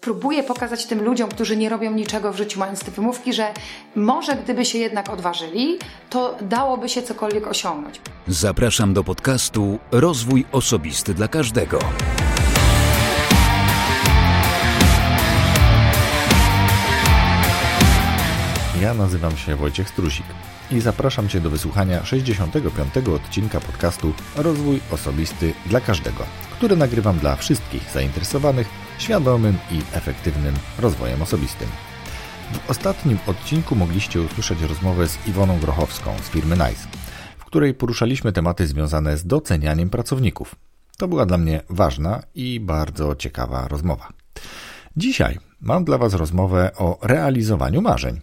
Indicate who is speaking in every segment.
Speaker 1: Próbuję pokazać tym ludziom, którzy nie robią niczego w życiu, mając te wymówki, że może gdyby się jednak odważyli, to dałoby się cokolwiek osiągnąć.
Speaker 2: Zapraszam do podcastu Rozwój Osobisty dla Każdego.
Speaker 3: Ja nazywam się Wojciech Strusik i zapraszam Cię do wysłuchania 65. odcinka podcastu Rozwój Osobisty dla Każdego, który nagrywam dla wszystkich zainteresowanych świadomym i efektywnym rozwojem osobistym. W ostatnim odcinku mogliście usłyszeć rozmowę z Iwoną Grochowską z firmy NICE, w której poruszaliśmy tematy związane z docenianiem pracowników. To była dla mnie ważna i bardzo ciekawa rozmowa. Dzisiaj mam dla Was rozmowę o realizowaniu marzeń.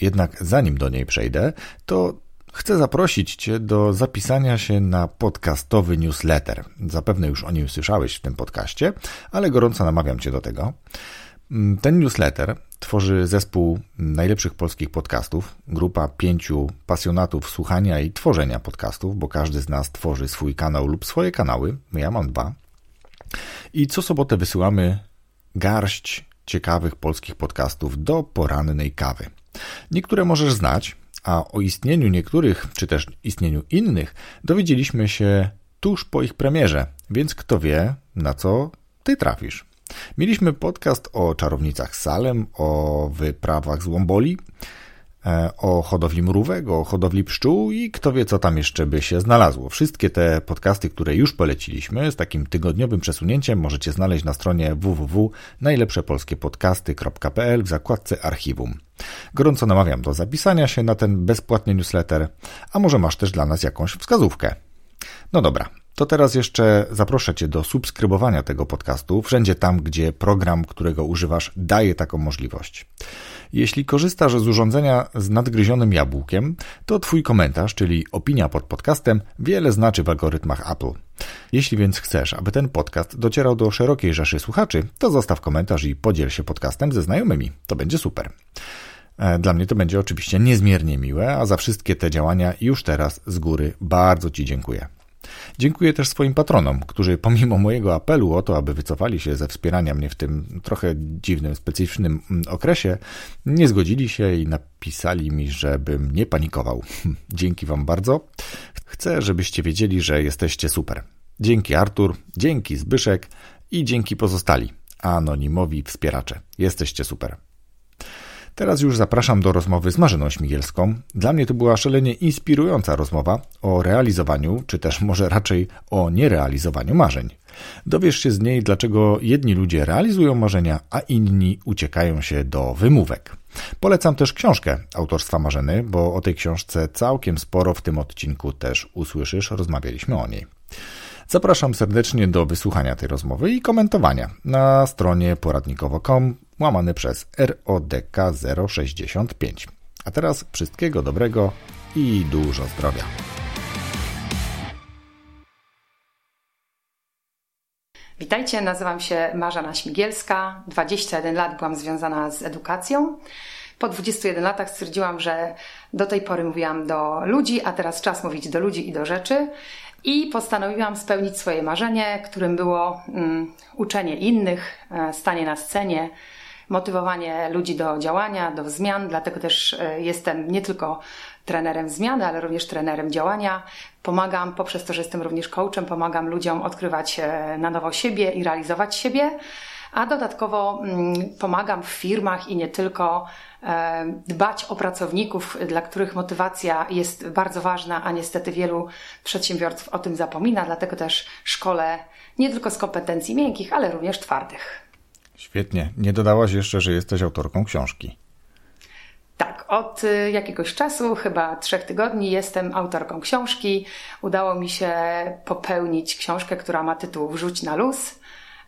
Speaker 3: Jednak zanim do niej przejdę, to chcę zaprosić Cię do zapisania się na podcastowy newsletter. Zapewne już o nim słyszałeś w tym podcaście, ale gorąco namawiam Cię do tego. Ten newsletter tworzy zespół najlepszych polskich podcastów, grupa pięciu pasjonatów słuchania i tworzenia podcastów, bo każdy z nas tworzy swój kanał lub swoje kanały. Ja mam dwa. I co sobotę wysyłamy garść ciekawych polskich podcastów do porannej kawy. Niektóre możesz znać, a o istnieniu niektórych, czy też istnieniu innych, dowiedzieliśmy się tuż po ich premierze, więc kto wie, na co ty trafisz. Mieliśmy podcast o czarownicach Salem, o wyprawach z Łomboli, o hodowli mrówek, o hodowli pszczół i kto wie, co tam jeszcze by się znalazło. Wszystkie te podcasty, które już poleciliśmy, z takim tygodniowym przesunięciem, możecie znaleźć na stronie www.najlepszepolskiepodcasty.pl w zakładce archiwum. Gorąco namawiam do zapisania się na ten bezpłatny newsletter, a może masz też dla nas jakąś wskazówkę. No dobra, to teraz jeszcze zaproszę Cię do subskrybowania tego podcastu wszędzie tam, gdzie program, którego używasz, daje taką możliwość. Jeśli korzystasz z urządzenia z nadgryzionym jabłkiem, to Twój komentarz, czyli opinia pod podcastem, wiele znaczy w algorytmach Apple. Jeśli więc chcesz, aby ten podcast docierał do szerokiej rzeszy słuchaczy, to zostaw komentarz i podziel się podcastem ze znajomymi. To będzie super. E, dla mnie to będzie oczywiście niezmiernie miłe, a za wszystkie te działania już teraz z góry bardzo Ci dziękuję. Dziękuję też swoim patronom, którzy pomimo mojego apelu o to, aby wycofali się ze wspierania mnie w tym trochę dziwnym, specyficznym mm, okresie, nie zgodzili się i napisali mi, żebym nie panikował. Dzięki Wam bardzo. Chcę, żebyście wiedzieli, że jesteście super. Dzięki Artur, dzięki Zbyszek i dzięki pozostali anonimowi wspieracze. Jesteście super. Teraz już zapraszam do rozmowy z Marzyną Śmigielską. Dla mnie to była szalenie inspirująca rozmowa o realizowaniu, czy też może raczej o nierealizowaniu marzeń. Dowiesz się z niej, dlaczego jedni ludzie realizują marzenia, a inni uciekają się do wymówek. Polecam też książkę autorstwa Marzeny, bo o tej książce całkiem sporo w tym odcinku też usłyszysz, rozmawialiśmy o niej. Zapraszam serdecznie do wysłuchania tej rozmowy i komentowania na stronie poradnikowo.com łamany przez RODK 065. A teraz wszystkiego dobrego i dużo zdrowia.
Speaker 1: Witajcie, nazywam się Marzana Śmigielska. 21 lat byłam związana z edukacją. Po 21 latach stwierdziłam, że do tej pory mówiłam do ludzi, a teraz czas mówić do ludzi i do rzeczy. I postanowiłam spełnić swoje marzenie, którym było um, uczenie innych, e, stanie na scenie, motywowanie ludzi do działania, do zmian. Dlatego też e, jestem nie tylko trenerem zmiany, ale również trenerem działania. Pomagam poprzez to, że jestem również coachem, pomagam ludziom odkrywać e, na nowo siebie i realizować siebie. A dodatkowo mm, pomagam w firmach i nie tylko e, dbać o pracowników, dla których motywacja jest bardzo ważna, a niestety wielu przedsiębiorców o tym zapomina, dlatego też szkole nie tylko z kompetencji miękkich, ale również twardych.
Speaker 3: Świetnie. Nie dodałaś jeszcze, że jesteś autorką książki.
Speaker 1: Tak, od y, jakiegoś czasu, chyba trzech tygodni, jestem autorką książki. Udało mi się popełnić książkę, która ma tytuł Wrzuć na luz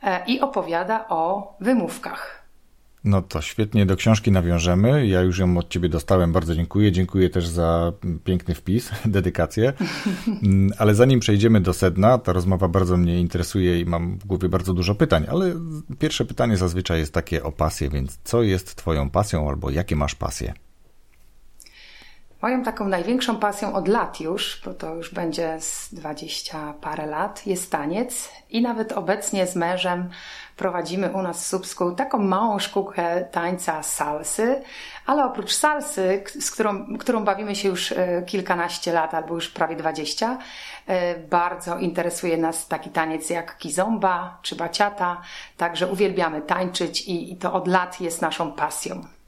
Speaker 1: e, i opowiada o wymówkach.
Speaker 3: No to świetnie do książki nawiążemy. Ja już ją od Ciebie dostałem, bardzo dziękuję. Dziękuję też za piękny wpis, dedykację. Mm, ale zanim przejdziemy do sedna, ta rozmowa bardzo mnie interesuje i mam w głowie bardzo dużo pytań. Ale pierwsze pytanie zazwyczaj jest takie o pasję, więc co jest Twoją pasją albo jakie masz pasje?
Speaker 1: Moją taką największą pasją od lat już, bo to już będzie z dwadzieścia parę lat, jest taniec. I nawet obecnie z mężem prowadzimy u nas w Subsku taką małą szkółkę tańca salsy, ale oprócz salsy, z którą, którą bawimy się już e, kilkanaście lat albo już prawie dwadzieścia, e, bardzo interesuje nas taki taniec jak kizomba czy baciata, także uwielbiamy tańczyć i, i to od lat jest naszą pasją.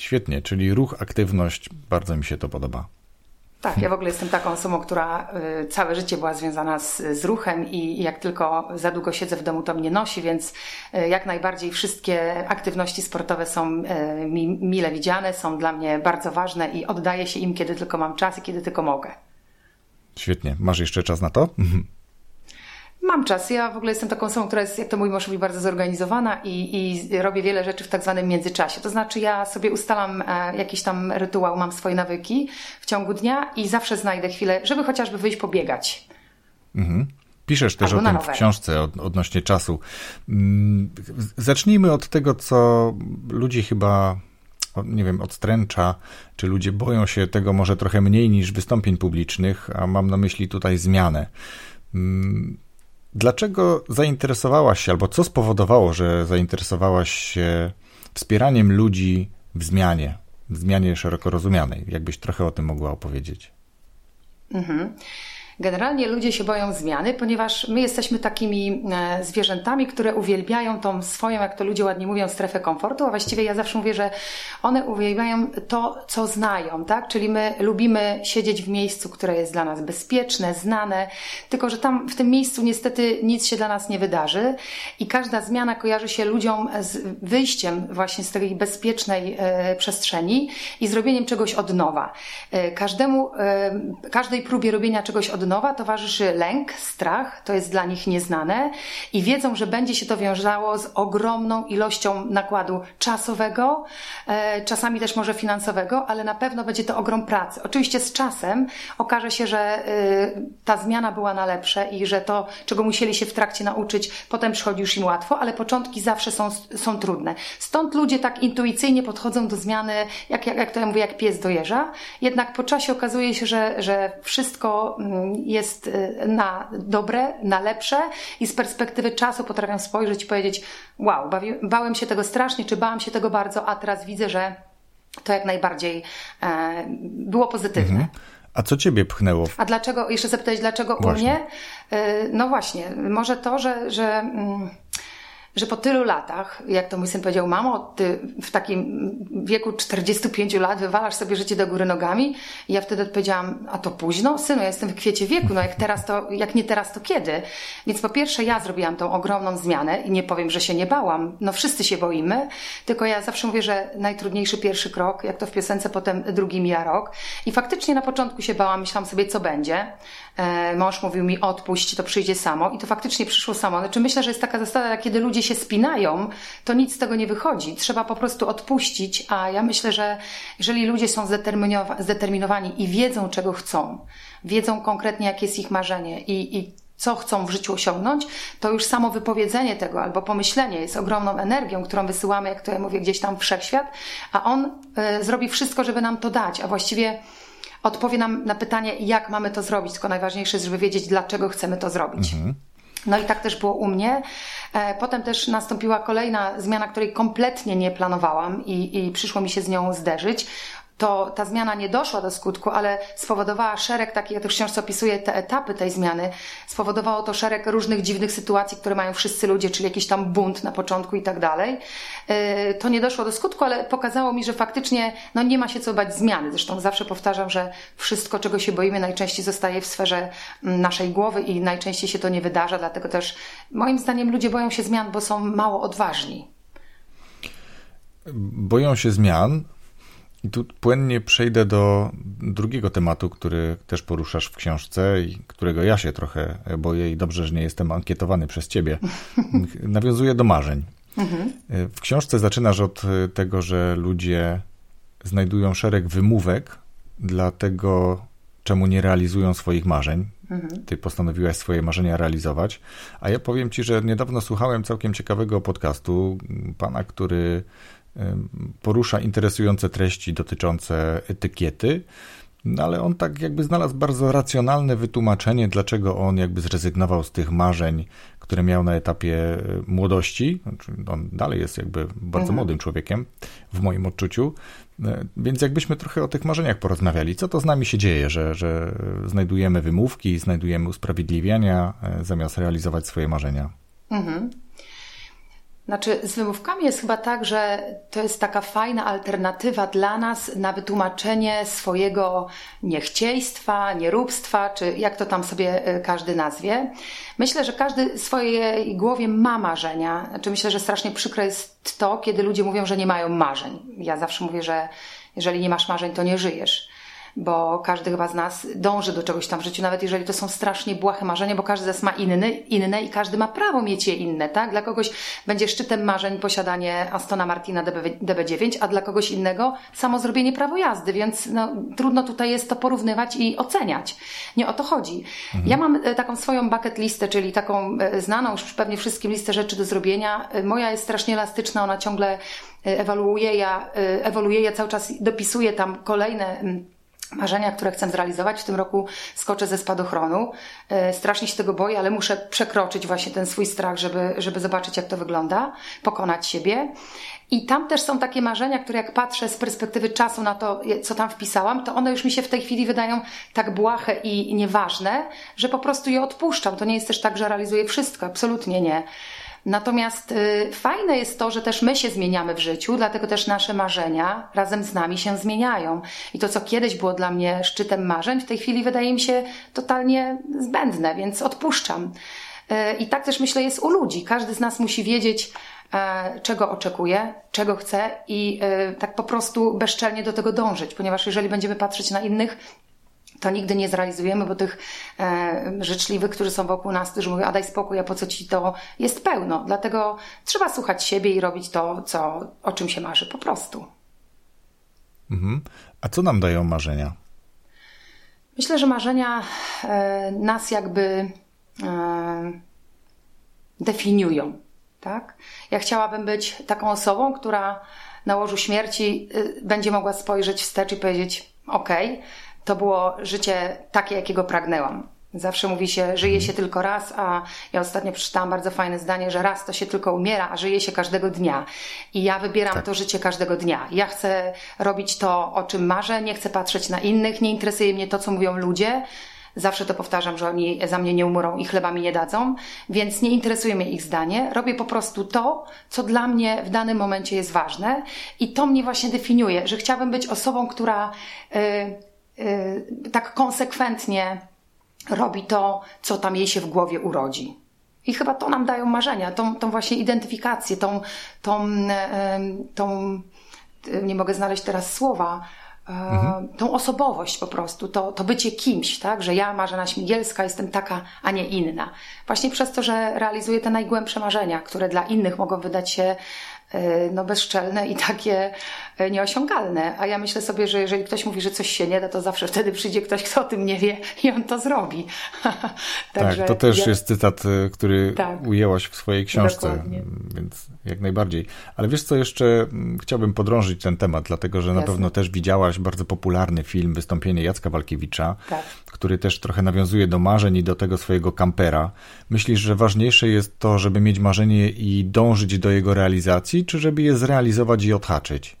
Speaker 3: Świetnie, czyli ruch, aktywność, bardzo mi się to podoba.
Speaker 1: Tak, ja w ogóle jestem taką osobą, która y, całe życie była związana z, z ruchem i jak tylko za długo siedzę w domu, to mnie nosi, więc y, jak najbardziej wszystkie aktywności sportowe są y, mi mile widziane, są dla mnie bardzo ważne i oddaję się im, kiedy tylko mam czas i kiedy tylko mogę.
Speaker 3: Świetnie. Masz jeszcze czas na to?
Speaker 1: Mam czas. Ja w ogóle jestem taką osobą, która jest, jak to mój mąż mówi, bardzo zorganizowana i, i robię wiele rzeczy w tak zwanym międzyczasie. To znaczy ja sobie ustalam e, jakiś tam rytuał, mam swoje nawyki w ciągu dnia i zawsze znajdę chwilę, żeby chociażby wyjść pobiegać.
Speaker 3: Mhm. Piszesz też Albo o tym w książce od, odnośnie czasu. Mm, zacznijmy od tego, co ludzi chyba nie wiem, odstręcza, czy ludzie boją się tego może trochę mniej niż wystąpień publicznych, a mam na myśli tutaj zmianę. Dlaczego zainteresowałaś się, albo co spowodowało, że zainteresowałaś się wspieraniem ludzi w zmianie, w zmianie szeroko rozumianej? Jakbyś trochę o tym mogła opowiedzieć?
Speaker 1: Mhm. Generalnie ludzie się boją zmiany, ponieważ my jesteśmy takimi e, zwierzętami, które uwielbiają tą swoją, jak to ludzie ładnie mówią, strefę komfortu, a właściwie ja zawsze mówię, że one uwielbiają to, co znają, tak? Czyli my lubimy siedzieć w miejscu, które jest dla nas bezpieczne, znane, tylko że tam w tym miejscu niestety nic się dla nas nie wydarzy i każda zmiana kojarzy się ludziom z wyjściem właśnie z tej bezpiecznej e, przestrzeni i zrobieniem czegoś od nowa. E, każdemu, każdej próbie robienia czegoś od nowa towarzyszy lęk, strach, to jest dla nich nieznane i wiedzą, że będzie się to wiązało z ogromną ilością nakładu czasowego, e, czasami też może finansowego, ale na pewno będzie to ogrom pracy. Oczywiście z czasem okaże się, że e, ta zmiana była na lepsze i że to, czego musieli się w trakcie nauczyć, potem przychodzi już im łatwo, ale początki zawsze są, są trudne. Stąd ludzie tak intuicyjnie podchodzą do zmiany, jak, jak, jak to ja mówię, jak pies do jeża. Jednak po czasie okazuje się, że, że wszystko mm, jest y, na dobre, na lepsze i z perspektywy czasu potrafią spojrzeć i powiedzieć: Wow, bawi, bałem się tego strasznie, czy bałam się tego bardzo, a teraz widzę, że to jak najbardziej e, było pozytywne. Mhm.
Speaker 3: A co ciebie pchnęło?
Speaker 1: A dlaczego, jeszcze zapytać, dlaczego właśnie. u mnie? E, no właśnie, może to, że. że mm, że po tylu latach, jak to mój syn powiedział, mamo, ty w takim wieku 45 lat wywalasz sobie życie do góry nogami. I ja wtedy odpowiedziałam, a to późno? Synu, ja jestem w kwiecie wieku, no jak teraz to, jak nie teraz, to kiedy? Więc po pierwsze ja zrobiłam tą ogromną zmianę i nie powiem, że się nie bałam. No wszyscy się boimy, tylko ja zawsze mówię, że najtrudniejszy pierwszy krok, jak to w piosence, potem drugi mija rok. I faktycznie na początku się bałam, myślałam sobie, co będzie. E, mąż mówił mi odpuść, to przyjdzie samo i to faktycznie przyszło samo. Znaczy myślę, że jest taka zasada, kiedy ludzie się spinają, to nic z tego nie wychodzi. Trzeba po prostu odpuścić, a ja myślę, że jeżeli ludzie są zdeterminowani i wiedzą, czego chcą, wiedzą konkretnie, jakie jest ich marzenie i, i co chcą w życiu osiągnąć, to już samo wypowiedzenie tego albo pomyślenie jest ogromną energią, którą wysyłamy, jak to ja mówię, gdzieś tam w wszechświat, a on y, zrobi wszystko, żeby nam to dać, a właściwie odpowie nam na pytanie, jak mamy to zrobić, tylko najważniejsze jest, żeby wiedzieć, dlaczego chcemy to zrobić. Mhm. No i tak też było u mnie. E, potem też nastąpiła kolejna zmiana, której kompletnie nie planowałam i, i przyszło mi się z nią zderzyć to ta zmiana nie doszła do skutku, ale spowodowała szereg takich, ja też w książce opisuję te etapy tej zmiany, spowodowało to szereg różnych dziwnych sytuacji, które mają wszyscy ludzie, czyli jakiś tam bunt na początku i tak dalej. E, to nie doszło do skutku, ale pokazało mi, że faktycznie no, nie ma się co bać zmiany. Zresztą zawsze powtarzam, że wszystko, czego się boimy, najczęściej zostaje w sferze mm, naszej głowy i najczęściej się to nie wydarza, dlatego też moim zdaniem ludzie boją się zmian, bo są mało odważni.
Speaker 3: Boją się zmian, i tu płynnie przejdę do drugiego tematu, który też poruszasz w książce i którego ja się trochę boję i dobrze, że nie jestem ankietowany przez ciebie. Nawiązuję do marzeń. Mhm. W książce zaczynasz od tego, że ludzie znajdują szereg wymówek dla tego, czemu nie realizują swoich marzeń. Mhm. Ty postanowiłaś swoje marzenia realizować. A ja powiem ci, że niedawno słuchałem całkiem ciekawego podcastu pana, który porusza interesujące treści dotyczące etykiety, no ale on tak jakby znalazł bardzo racjonalne wytłumaczenie, dlaczego on jakby zrezygnował z tych marzeń, które miał na etapie e, młodości. Znaczy, on dalej jest jakby bardzo mhm. młodym człowiekiem w moim odczuciu. E, więc jakbyśmy trochę o tych marzeniach porozmawiali, co to z nami się dzieje, że, że znajdujemy wymówki, znajdujemy usprawiedliwiania, e, zamiast realizować swoje marzenia. Mhm.
Speaker 1: Znaczy, z wymówkami jest chyba tak, że to jest taka fajna alternatywa dla nas na wytłumaczenie swojego niechciejstwa, nieróbstwa, czy jak to tam sobie e, każdy nazwie. Myślę, że każdy w swojej głowie ma marzenia. Znaczy, myślę, że strasznie przykre jest to, kiedy ludzie mówią, że nie mają marzeń. Ja zawsze mówię, że jeżeli nie masz marzeń, to nie żyjesz bo każdy chyba z nas dąży do czegoś tam w życiu, nawet jeżeli to są strasznie błahe marzenia, bo każdy z nas ma inny, inne i każdy ma prawo mieć je inne, tak? Dla kogoś będzie szczytem marzeń posiadanie Astona Martina DB, DB9, a dla kogoś innego samo zrobienie prawo jazdy, więc no, trudno tutaj jest to porównywać i oceniać. Nie o to chodzi. Mhm. Ja mam e, taką swoją bucket listę, czyli taką e, znaną już pewnie wszystkim listę rzeczy do zrobienia. E, moja jest strasznie elastyczna, ona ciągle ewoluuje, ja ewoluuje, ja cały czas dopisuję tam kolejne marzenia, które chcę zrealizować. W tym roku skoczę ze spadochronu. E, strasznie się tego boję, ale muszę przekroczyć właśnie ten swój strach, żeby, żeby zobaczyć, jak to wygląda, pokonać siebie. I tam też są takie marzenia, które jak patrzę z perspektywy czasu na to, co tam wpisałam, to one już mi się w tej chwili wydają tak błahe i nieważne, że po prostu je odpuszczam. To nie jest też tak, że realizuję wszystko, absolutnie nie. Natomiast y, fajne jest to, że też my się zmieniamy w życiu, dlatego też nasze marzenia razem z nami się zmieniają. I to, co kiedyś było dla mnie szczytem marzeń, w tej chwili wydaje mi się totalnie zbędne, więc odpuszczam. Y, I tak też myślę jest u ludzi. Każdy z nas musi wiedzieć, e, czego oczekuje, czego chce i y, tak po prostu bezczelnie do tego dążyć, ponieważ jeżeli będziemy patrzeć na innych, to nigdy nie zrealizujemy, bo tych e, życzliwych, którzy są wokół nas, którzy mówią, a daj spokój, a po co ci to jest pełno. Dlatego trzeba słuchać siebie i robić to, co, o czym się marzy, po prostu.
Speaker 3: Mhm. A co nam dają marzenia?
Speaker 1: Myślę, że marzenia e, nas jakby e, definiują. Tak? Ja chciałabym być taką osobą, która na łożu śmierci y, będzie mogła spojrzeć wstecz i powiedzieć: OK, to było życie takie, jakiego pragnęłam. Zawsze mówi się, żyje się tylko raz, a ja ostatnio przeczytałam bardzo fajne zdanie, że raz to się tylko umiera, a żyje się każdego dnia. I ja wybieram tak. to życie każdego dnia. Ja chcę robić to, o czym marzę, nie chcę patrzeć na innych, nie interesuje mnie to, co mówią ludzie. Zawsze to powtarzam, że oni za mnie nie umrą i chleba mi nie dadzą, więc nie interesuje mnie ich zdanie. Robię po prostu to, co dla mnie w danym momencie jest ważne i to mnie właśnie definiuje, że chciałabym być osobą, która. Yy, tak konsekwentnie robi to, co tam jej się w głowie urodzi. I chyba to nam dają marzenia, tą, tą właśnie identyfikację, tą, tą, tą, nie mogę znaleźć teraz słowa, mhm. tą osobowość po prostu, to, to bycie kimś, tak? Że ja, Marzena Śmigielska, jestem taka, a nie inna. Właśnie przez to, że realizuję te najgłębsze marzenia, które dla innych mogą wydać się no, bezczelne i takie E, nieosiągalne. A ja myślę sobie, że jeżeli ktoś mówi, że coś się nie da, to zawsze wtedy przyjdzie ktoś, kto o tym nie wie i on to zrobi.
Speaker 3: tak, to też ja... jest cytat, e, który tak. ujęłaś w swojej książce, Dokładnie. więc jak najbardziej. Ale wiesz co, jeszcze chciałbym podrążyć ten temat, dlatego że Jasne. na pewno też widziałaś bardzo popularny film, wystąpienie Jacka Walkiewicza, tak. który też trochę nawiązuje do marzeń i do tego swojego kampera. Myślisz, że ważniejsze jest to, żeby mieć marzenie i dążyć do jego realizacji, czy żeby je zrealizować i odhaczyć?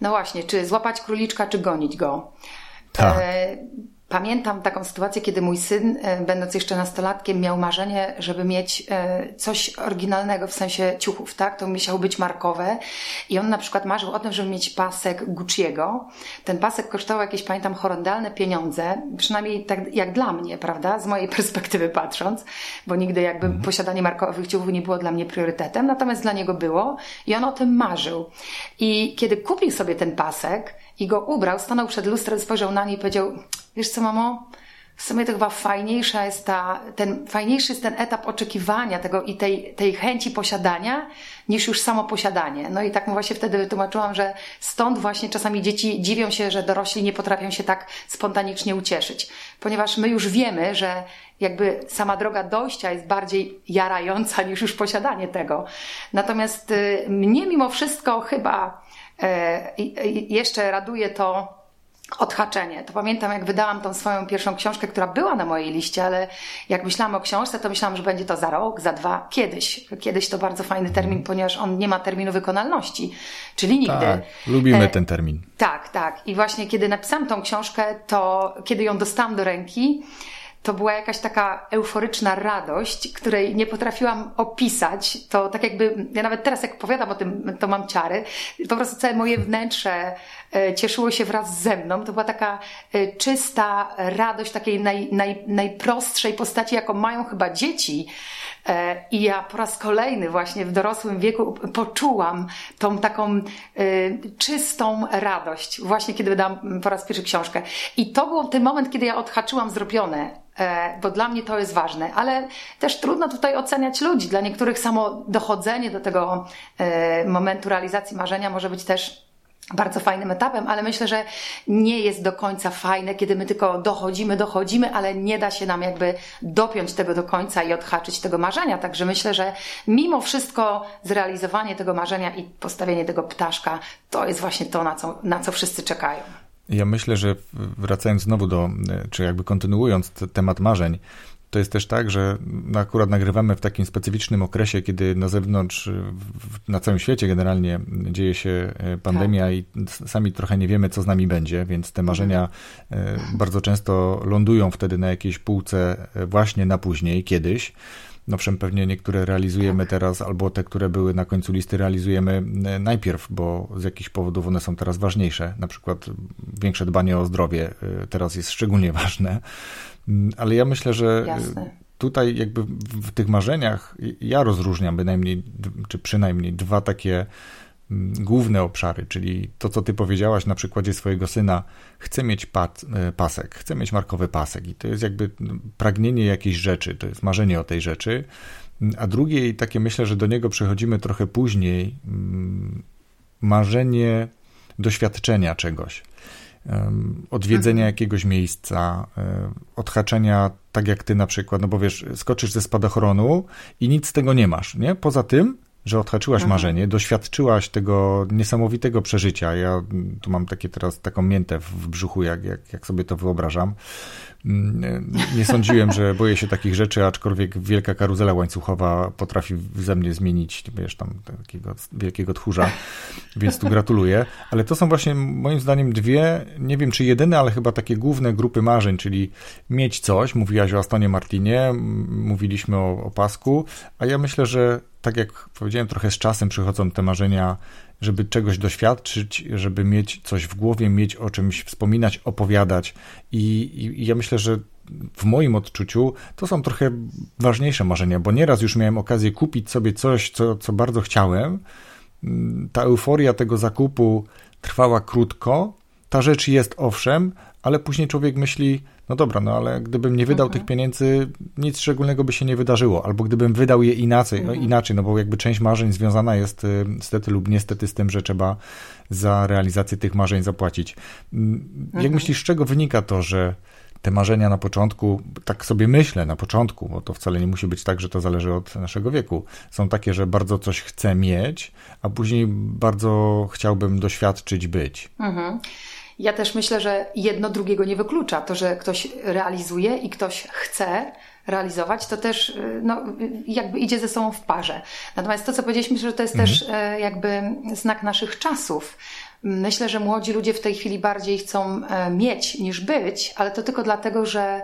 Speaker 1: No właśnie, czy złapać króliczka, czy gonić go.
Speaker 3: Tak. E,
Speaker 1: Pamiętam taką sytuację, kiedy mój syn, e, będąc jeszcze nastolatkiem, miał marzenie, żeby mieć e, coś oryginalnego w sensie ciuchów, tak? To musiało być markowe. I on na przykład marzył o tym, żeby mieć pasek Gucci'ego. Ten pasek kosztował jakieś, pamiętam, horrendalne pieniądze, przynajmniej tak jak dla mnie, prawda? Z mojej perspektywy patrząc, bo nigdy jakby mhm. posiadanie markowych ciuchów nie było dla mnie priorytetem, natomiast dla niego było i on o tym marzył. I kiedy kupił sobie ten pasek, i go ubrał, stanął przed lustrem, spojrzał na nie i powiedział: Wiesz co, mamo? w sumie to chyba fajniejsza jest ta, ten, fajniejszy jest ten etap oczekiwania tego i tej, tej chęci posiadania, niż już samo posiadanie. No i tak mu właśnie wtedy wytłumaczyłam, że stąd właśnie czasami dzieci dziwią się, że dorośli nie potrafią się tak spontanicznie ucieszyć. Ponieważ my już wiemy, że jakby sama droga dojścia jest bardziej jarająca niż już posiadanie tego. Natomiast y, mnie mimo wszystko chyba e, jeszcze raduje to, odhaczenie. To pamiętam, jak wydałam tą swoją pierwszą książkę, która była na mojej liście, ale jak myślałam o książce, to myślałam, że będzie to za rok, za dwa, kiedyś. Kiedyś to bardzo fajny termin, ponieważ on nie ma terminu wykonalności, czyli nigdy. Tak,
Speaker 3: lubimy e, ten termin.
Speaker 1: Tak, tak. I właśnie kiedy napisałam tą książkę, to kiedy ją dostałam do ręki, to była jakaś taka euforyczna radość, której nie potrafiłam opisać. To tak jakby, ja nawet teraz jak opowiadam o tym, to mam ciary. Po prostu całe moje wnętrze e, cieszyło się wraz ze mną. To była taka e, czysta radość takiej naj, naj, najprostszej postaci, jaką mają chyba dzieci. E, I ja po raz kolejny właśnie w dorosłym wieku poczułam tą taką czystą radość, właśnie kiedy wydałam po raz pierwszy książkę. I to był ten moment, kiedy ja odhaczyłam zrobione E, bo dla mnie to jest ważne, ale też trudno tutaj oceniać ludzi. Dla niektórych samo dochodzenie do tego e, momentu realizacji marzenia może być też bardzo fajnym etapem, ale myślę, że nie jest do końca fajne, kiedy my tylko dochodzimy, dochodzimy, ale nie da się nam jakby dopiąć tego do końca i odhaczyć tego marzenia. Także myślę, że mimo wszystko zrealizowanie tego marzenia i postawienie tego ptaszka to jest właśnie to, na co, na co wszyscy czekają.
Speaker 3: Ja myślę, że wracając znowu do, czy jakby kontynuując temat marzeń, to jest też tak, że akurat nagrywamy w takim specyficznym okresie, kiedy na zewnątrz, na całym świecie generalnie dzieje się e, pandemia tak. i sami trochę nie wiemy, co z nami będzie, więc te marzenia e, bardzo często lądują wtedy na jakiejś półce e, właśnie na później, kiedyś. No Owszem, pewnie niektóre realizujemy tak. teraz, albo te, które były na końcu listy, realizujemy e, najpierw, bo z jakichś powodów one są teraz ważniejsze. Na przykład większe dbanie o zdrowie e, teraz jest szczególnie ważne. Mm, ale ja myślę, że Jasne. tutaj jakby w tych marzeniach ja rozróżniam bynajmniej, czy przynajmniej dwa takie główne obszary, czyli to, co ty powiedziałaś na przykładzie swojego syna, chce mieć e, pasek, chce mieć markowy pasek i to jest jakby pragnienie jakiejś rzeczy, to jest marzenie o tej rzeczy, mm, a drugie i takie myślę, że do niego przechodzimy trochę później, mm, marzenie doświadczenia czegoś, odwiedzenia mhm. jakiegoś miejsca, e, odhaczenia, tak jak ty na przykład, no bo wiesz, skoczysz ze spadochronu i nic z tego nie masz, nie? Poza tym że odhaczyłaś mhm. marzenie, doświadczyłaś tego niesamowitego przeżycia. Ja tu mam takie teraz taką miętę w brzuchu, jak, jak, jak sobie to wyobrażam. Mm, nie sądziłem, że boję się takich rzeczy, aczkolwiek wielka karuzela łańcuchowa potrafi ze mnie zmienić, wiesz, tam takiego wielkiego tchórza, więc tu gratuluję. Ale to są właśnie moim zdaniem dwie, nie wiem czy jedyne, ale chyba takie główne grupy marzeń, czyli mieć coś, mówiłaś o Astonie Martinie, mówiliśmy o, o pasku, a ja myślę, że tak jak powiedziałem, trochę z czasem przychodzą te marzenia, żeby czegoś doświadczyć, żeby mieć coś w głowie, mieć o czymś wspominać, opowiadać. I, i, i ja myślę, że w moim odczuciu to są trochę ważniejsze marzenia, bo nieraz już miałem okazję kupić sobie coś, co, co bardzo chciałem. Ta euforia tego zakupu trwała krótko. Ta rzecz jest owszem, ale później człowiek myśli, no dobra, no ale gdybym nie wydał mhm. tych pieniędzy, nic szczególnego by się nie wydarzyło, albo gdybym wydał je inaczej, no mhm. no inaczej, no bo jakby część marzeń związana jest y, stety lub niestety z tym, że trzeba za realizację tych marzeń zapłacić. Mm, jak mhm. myślisz, z czego wynika to, że te marzenia na początku, tak sobie myślę na początku, bo to wcale nie musi być tak, że to zależy od naszego wieku, są takie, że bardzo coś chcę mieć, a później bardzo chciałbym doświadczyć być. Mhm.
Speaker 1: Ja też myślę, że jedno drugiego nie wyklucza. To, że ktoś realizuje i ktoś chce realizować, to też y, no, jakby idzie ze sobą w parze. Natomiast to, co powiedzieliśmy, że to jest mhm. też e, jakby znak naszych czasów. Myślę, że młodzi ludzie w tej chwili bardziej chcą e, mieć niż być, ale to tylko dlatego, że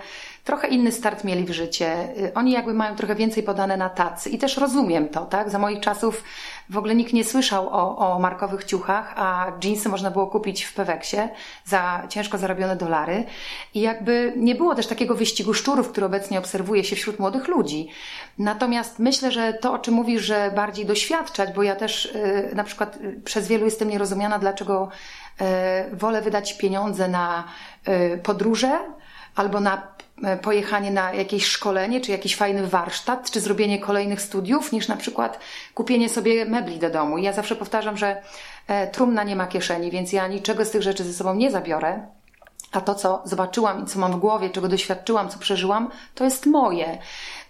Speaker 1: trochę inny start mieli w życie. Y, oni jakby mają trochę więcej podane na tacy i też rozumiem to, tak? Za moich czasów w ogóle nikt nie słyszał o, o markowych ciuchach, a jeansy można było kupić w Peweksie za ciężko zarobione dolary i jakby nie było też takiego wyścigu szczurów, który obecnie obserwuje się wśród młodych ludzi. Natomiast myślę, że to, o czym mówisz, że bardziej doświadczać, bo ja też yy, na przykład y, przez wielu jestem nierozumiana, dlaczego yy, wolę wydać pieniądze na podróże, albo na e, pojechanie na jakieś szkolenie, czy jakiś fajny warsztat, czy zrobienie kolejnych studiów, niż na przykład kupienie sobie mebli do domu. I ja zawsze powtarzam, że e, trumna nie ma kieszeni, więc ja niczego z tych rzeczy ze sobą nie zabiorę. A to, co zobaczyłam i co mam w głowie, czego doświadczyłam, co przeżyłam, to jest moje.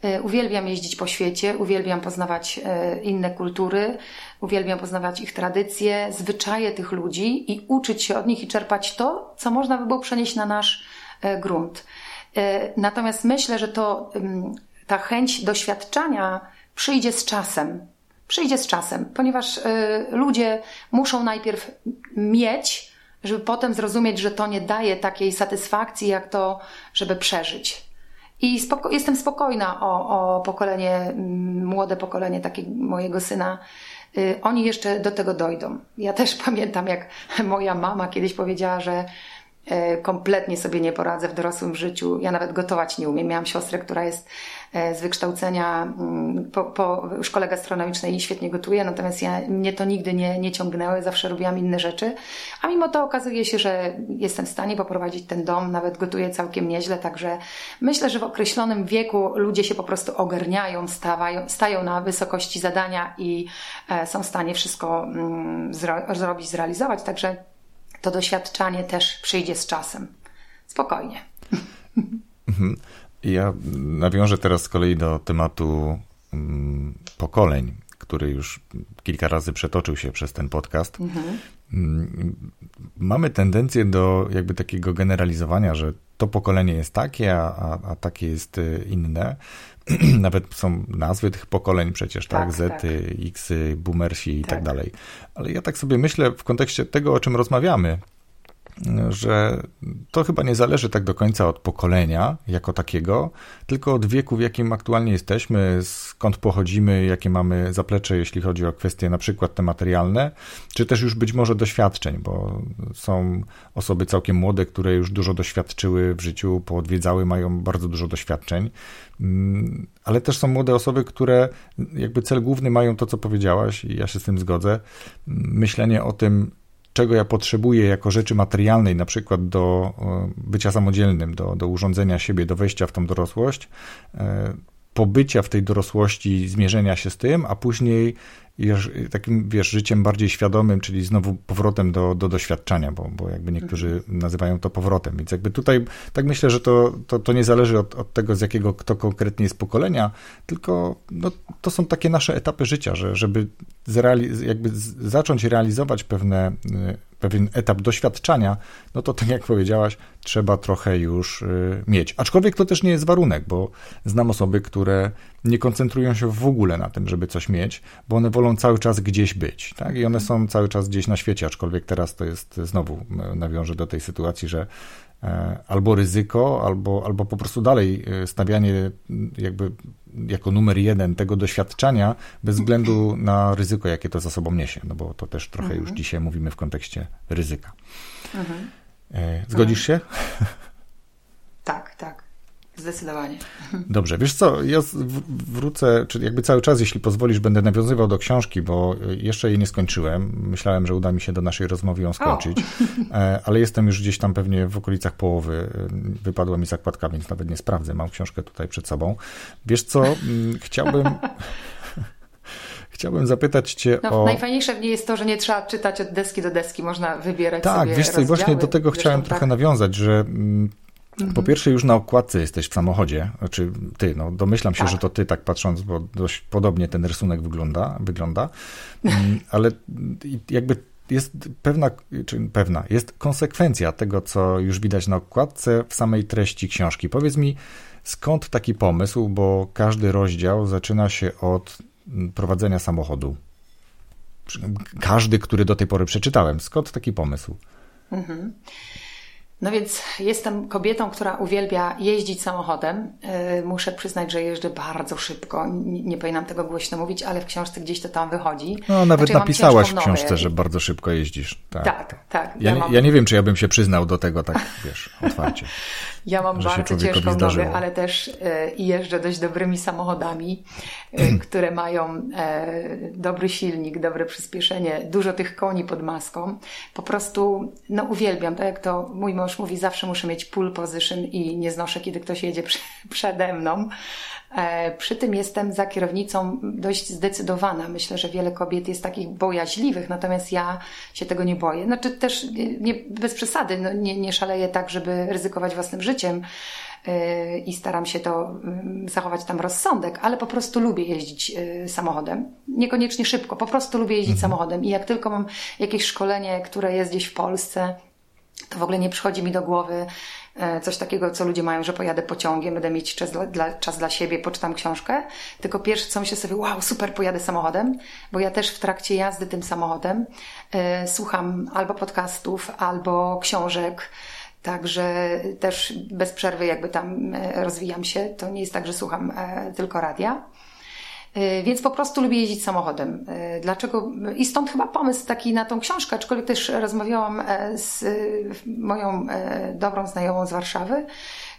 Speaker 1: E, uwielbiam jeździć po świecie, uwielbiam poznawać inne kultury, uwielbiam poznawać ich tradycje, zwyczaje tych ludzi i uczyć się od nich i czerpać to, co można by było przenieść na nasz grunt. E, natomiast myślę, że to ta chęć doświadczania przyjdzie z czasem. Przyjdzie z czasem, ponieważ e, ludzie muszą najpierw mieć, żeby potem zrozumieć, że to nie daje takiej satysfakcji, jak to, żeby przeżyć. I spoko jestem spokojna o, o pokolenie, młode pokolenie takiego mojego syna. Oni jeszcze do tego dojdą. Ja też pamiętam, jak moja mama kiedyś powiedziała, że E, kompletnie sobie nie poradzę w dorosłym życiu. Ja nawet gotować nie umiem. Miałam siostrę, która jest e, z wykształcenia mm, po, po szkole gastronomicznej i świetnie gotuje, natomiast ja, mnie to nigdy nie, nie ciągnęło, zawsze robiłam inne rzeczy. A mimo to okazuje się, że jestem w stanie poprowadzić ten dom, nawet gotuję całkiem nieźle, także myślę, że w określonym wieku ludzie się po prostu ogarniają, stawają, stają na wysokości zadania i e, są w stanie wszystko mm, zro, zrobić, zrealizować. Także to doświadczanie też przyjdzie z czasem. Spokojnie.
Speaker 3: Mhm. Ja nawiążę teraz z kolei do tematu mm, pokoleń, który już kilka razy przetoczył się przez ten podcast. Mhm. Mm, mamy tendencję do jakby takiego generalizowania, że to pokolenie jest takie, a, a takie jest y, inne. Nawet są nazwy tych pokoleń przecież, tak? tak Zety, tak. Xy, Boomersi i tak. tak dalej. Ale ja tak sobie myślę w kontekście tego, o czym rozmawiamy, że to chyba nie zależy tak do końca od pokolenia jako takiego, tylko od wieku, w jakim aktualnie jesteśmy, skąd pochodzimy, jakie mamy zaplecze, jeśli chodzi o kwestie na przykład te materialne, czy też już być może doświadczeń, bo są osoby całkiem młode, które już dużo doświadczyły w życiu, poodwiedzały, mają bardzo dużo doświadczeń, mm, ale też są młode osoby, które jakby cel główny mają to, co powiedziałaś, i ja się z tym zgodzę, myślenie o tym, czego ja potrzebuję jako rzeczy materialnej, na przykład do e, bycia samodzielnym, do, do urządzenia siebie, do wejścia w tą dorosłość, e, pobycia w tej dorosłości, zmierzenia się z tym, a później takim, wiesz, życiem bardziej świadomym, czyli znowu powrotem do, do doświadczania, bo, bo jakby niektórzy mhm. nazywają to powrotem. Więc jakby tutaj, tak myślę, że to, to, to nie zależy od, od tego, z jakiego kto konkretnie jest pokolenia, tylko no, to są takie nasze etapy życia, że żeby zrealiz- jakby zacząć realizować pewne y, pewien etap doświadczenia, no to tak jak powiedziałaś, trzeba trochę już y, mieć. Aczkolwiek to też nie jest warunek, bo znam osoby, które nie koncentrują się w ogóle na tym, żeby coś mieć, bo one wolą cały czas gdzieś być, tak? I one są cały czas gdzieś na świecie, aczkolwiek teraz to jest znowu nawiążę do tej sytuacji, że e, albo ryzyko, albo, albo po prostu dalej stawianie jakby jako numer jeden tego doświadczenia bez względu na ryzyko, jakie to za sobą niesie, no bo to też trochę mhm. już dzisiaj mówimy w kontekście ryzyka. Mhm. E, zgodzisz się?
Speaker 1: Tak, tak. Zdecydowanie.
Speaker 3: Dobrze, wiesz co, ja wrócę, czy jakby cały czas, jeśli pozwolisz, będę nawiązywał do książki, bo jeszcze jej nie skończyłem. Myślałem, że uda mi się do naszej rozmowy ją skończyć, o. E, ale jestem już gdzieś tam pewnie w okolicach połowy. Wypadła mi zakładka, więc nawet nie sprawdzę. Mam książkę tutaj przed sobą. Wiesz co, chciałbym... Chciałbym zapytać Cię
Speaker 1: no,
Speaker 3: o.
Speaker 1: Najfajniejsze w niej jest to, że nie trzeba czytać od deski do deski, można wybierać
Speaker 3: tak,
Speaker 1: sobie.
Speaker 3: Tak, wiesz co, i właśnie do tego chciałem trochę tak. nawiązać, że Mhm. Po pierwsze, już na okładce jesteś w samochodzie, znaczy ty, no domyślam się, tak. że to ty tak patrząc, bo dość podobnie ten rysunek wygląda, wygląda mm, ale jakby jest pewna, czy pewna, jest konsekwencja tego, co już widać na okładce w samej treści książki. Powiedz mi, skąd taki pomysł, bo każdy rozdział zaczyna się od mm, prowadzenia samochodu. Każdy, który do tej pory przeczytałem. Skąd taki pomysł? Mhm.
Speaker 1: No więc jestem kobietą, która uwielbia jeździć samochodem. Y, muszę przyznać, że jeżdżę bardzo szybko. Nie, powinnam tego głośno mówić, ale w książce gdzieś to tam wychodzi.
Speaker 3: No, nawet znaczy, napisałaś w książce, że bardzo szybko jeździsz.
Speaker 1: Tak, tak. tak
Speaker 3: ja, ja, mam... ja, nie wiem, czy ja bym się przyznał do tego tak, wiesz, otwarcie.
Speaker 1: Ja mam bardzo ciężką nogę, ale też y, jeżdżę dość dobrymi samochodami, y, które mają dobry silnik, dobre przyspieszenie, dużo tych koni pod maską. Po prostu, no uwielbiam, tak jak to mój mąż mąż mówi, zawsze muszę mieć pull position i nie znoszę, kiedy ktoś jedzie przede mną. E, przy tym jestem za kierownicą dość zdecydowana. Myślę, że wiele kobiet jest takich bojaźliwych, natomiast ja się tego nie boję. Znaczy też nie, bez przesady, no nie, nie szaleję tak, żeby ryzykować własnym życiem e, i staram się to mm, zachować tam rozsądek, ale po prostu lubię jeździć e, samochodem. Niekoniecznie szybko, po prostu lubię jeździć mhm. samochodem i jak tylko mam jakieś szkolenie, które jest gdzieś w Polsce, to w ogóle nie przychodzi mi do głowy coś takiego, co ludzie mają, że pojadę pociągiem, będę mieć czas dla, dla, czas dla siebie, poczytam książkę. Tylko pierwsze co myślę sobie, wow, super, pojadę samochodem, bo ja też w trakcie jazdy tym samochodem e, słucham albo podcastów, albo książek. Także też bez przerwy jakby tam e, rozwijam się. To nie jest tak, że słucham e, tylko radia. E, więc po prostu lubię jeździć samochodem. E, dlaczego? I stąd chyba pomysł taki na tą książkę, aczkolwiek też rozmawiałam e, z moją dobrą znajomą z Warszawy,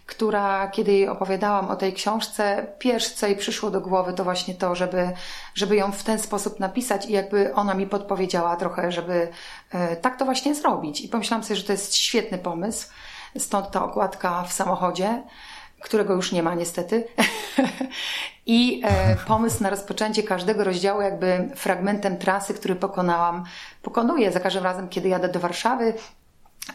Speaker 1: która, kiedy jej opowiadałam o tej książce, pierwsze co jej przyszło do głowy to właśnie to, żeby, żeby ją w ten sposób napisać i jakby ona mi podpowiedziała trochę, żeby tak to właśnie zrobić. I pomyślałam sobie, że to jest świetny pomysł. Stąd ta okładka w samochodzie którego już nie ma niestety. I e, pomysł na rozpoczęcie każdego rozdziału jakby fragmentem trasy, który pokonałam, pokonuję za każdym razem, kiedy jadę do Warszawy.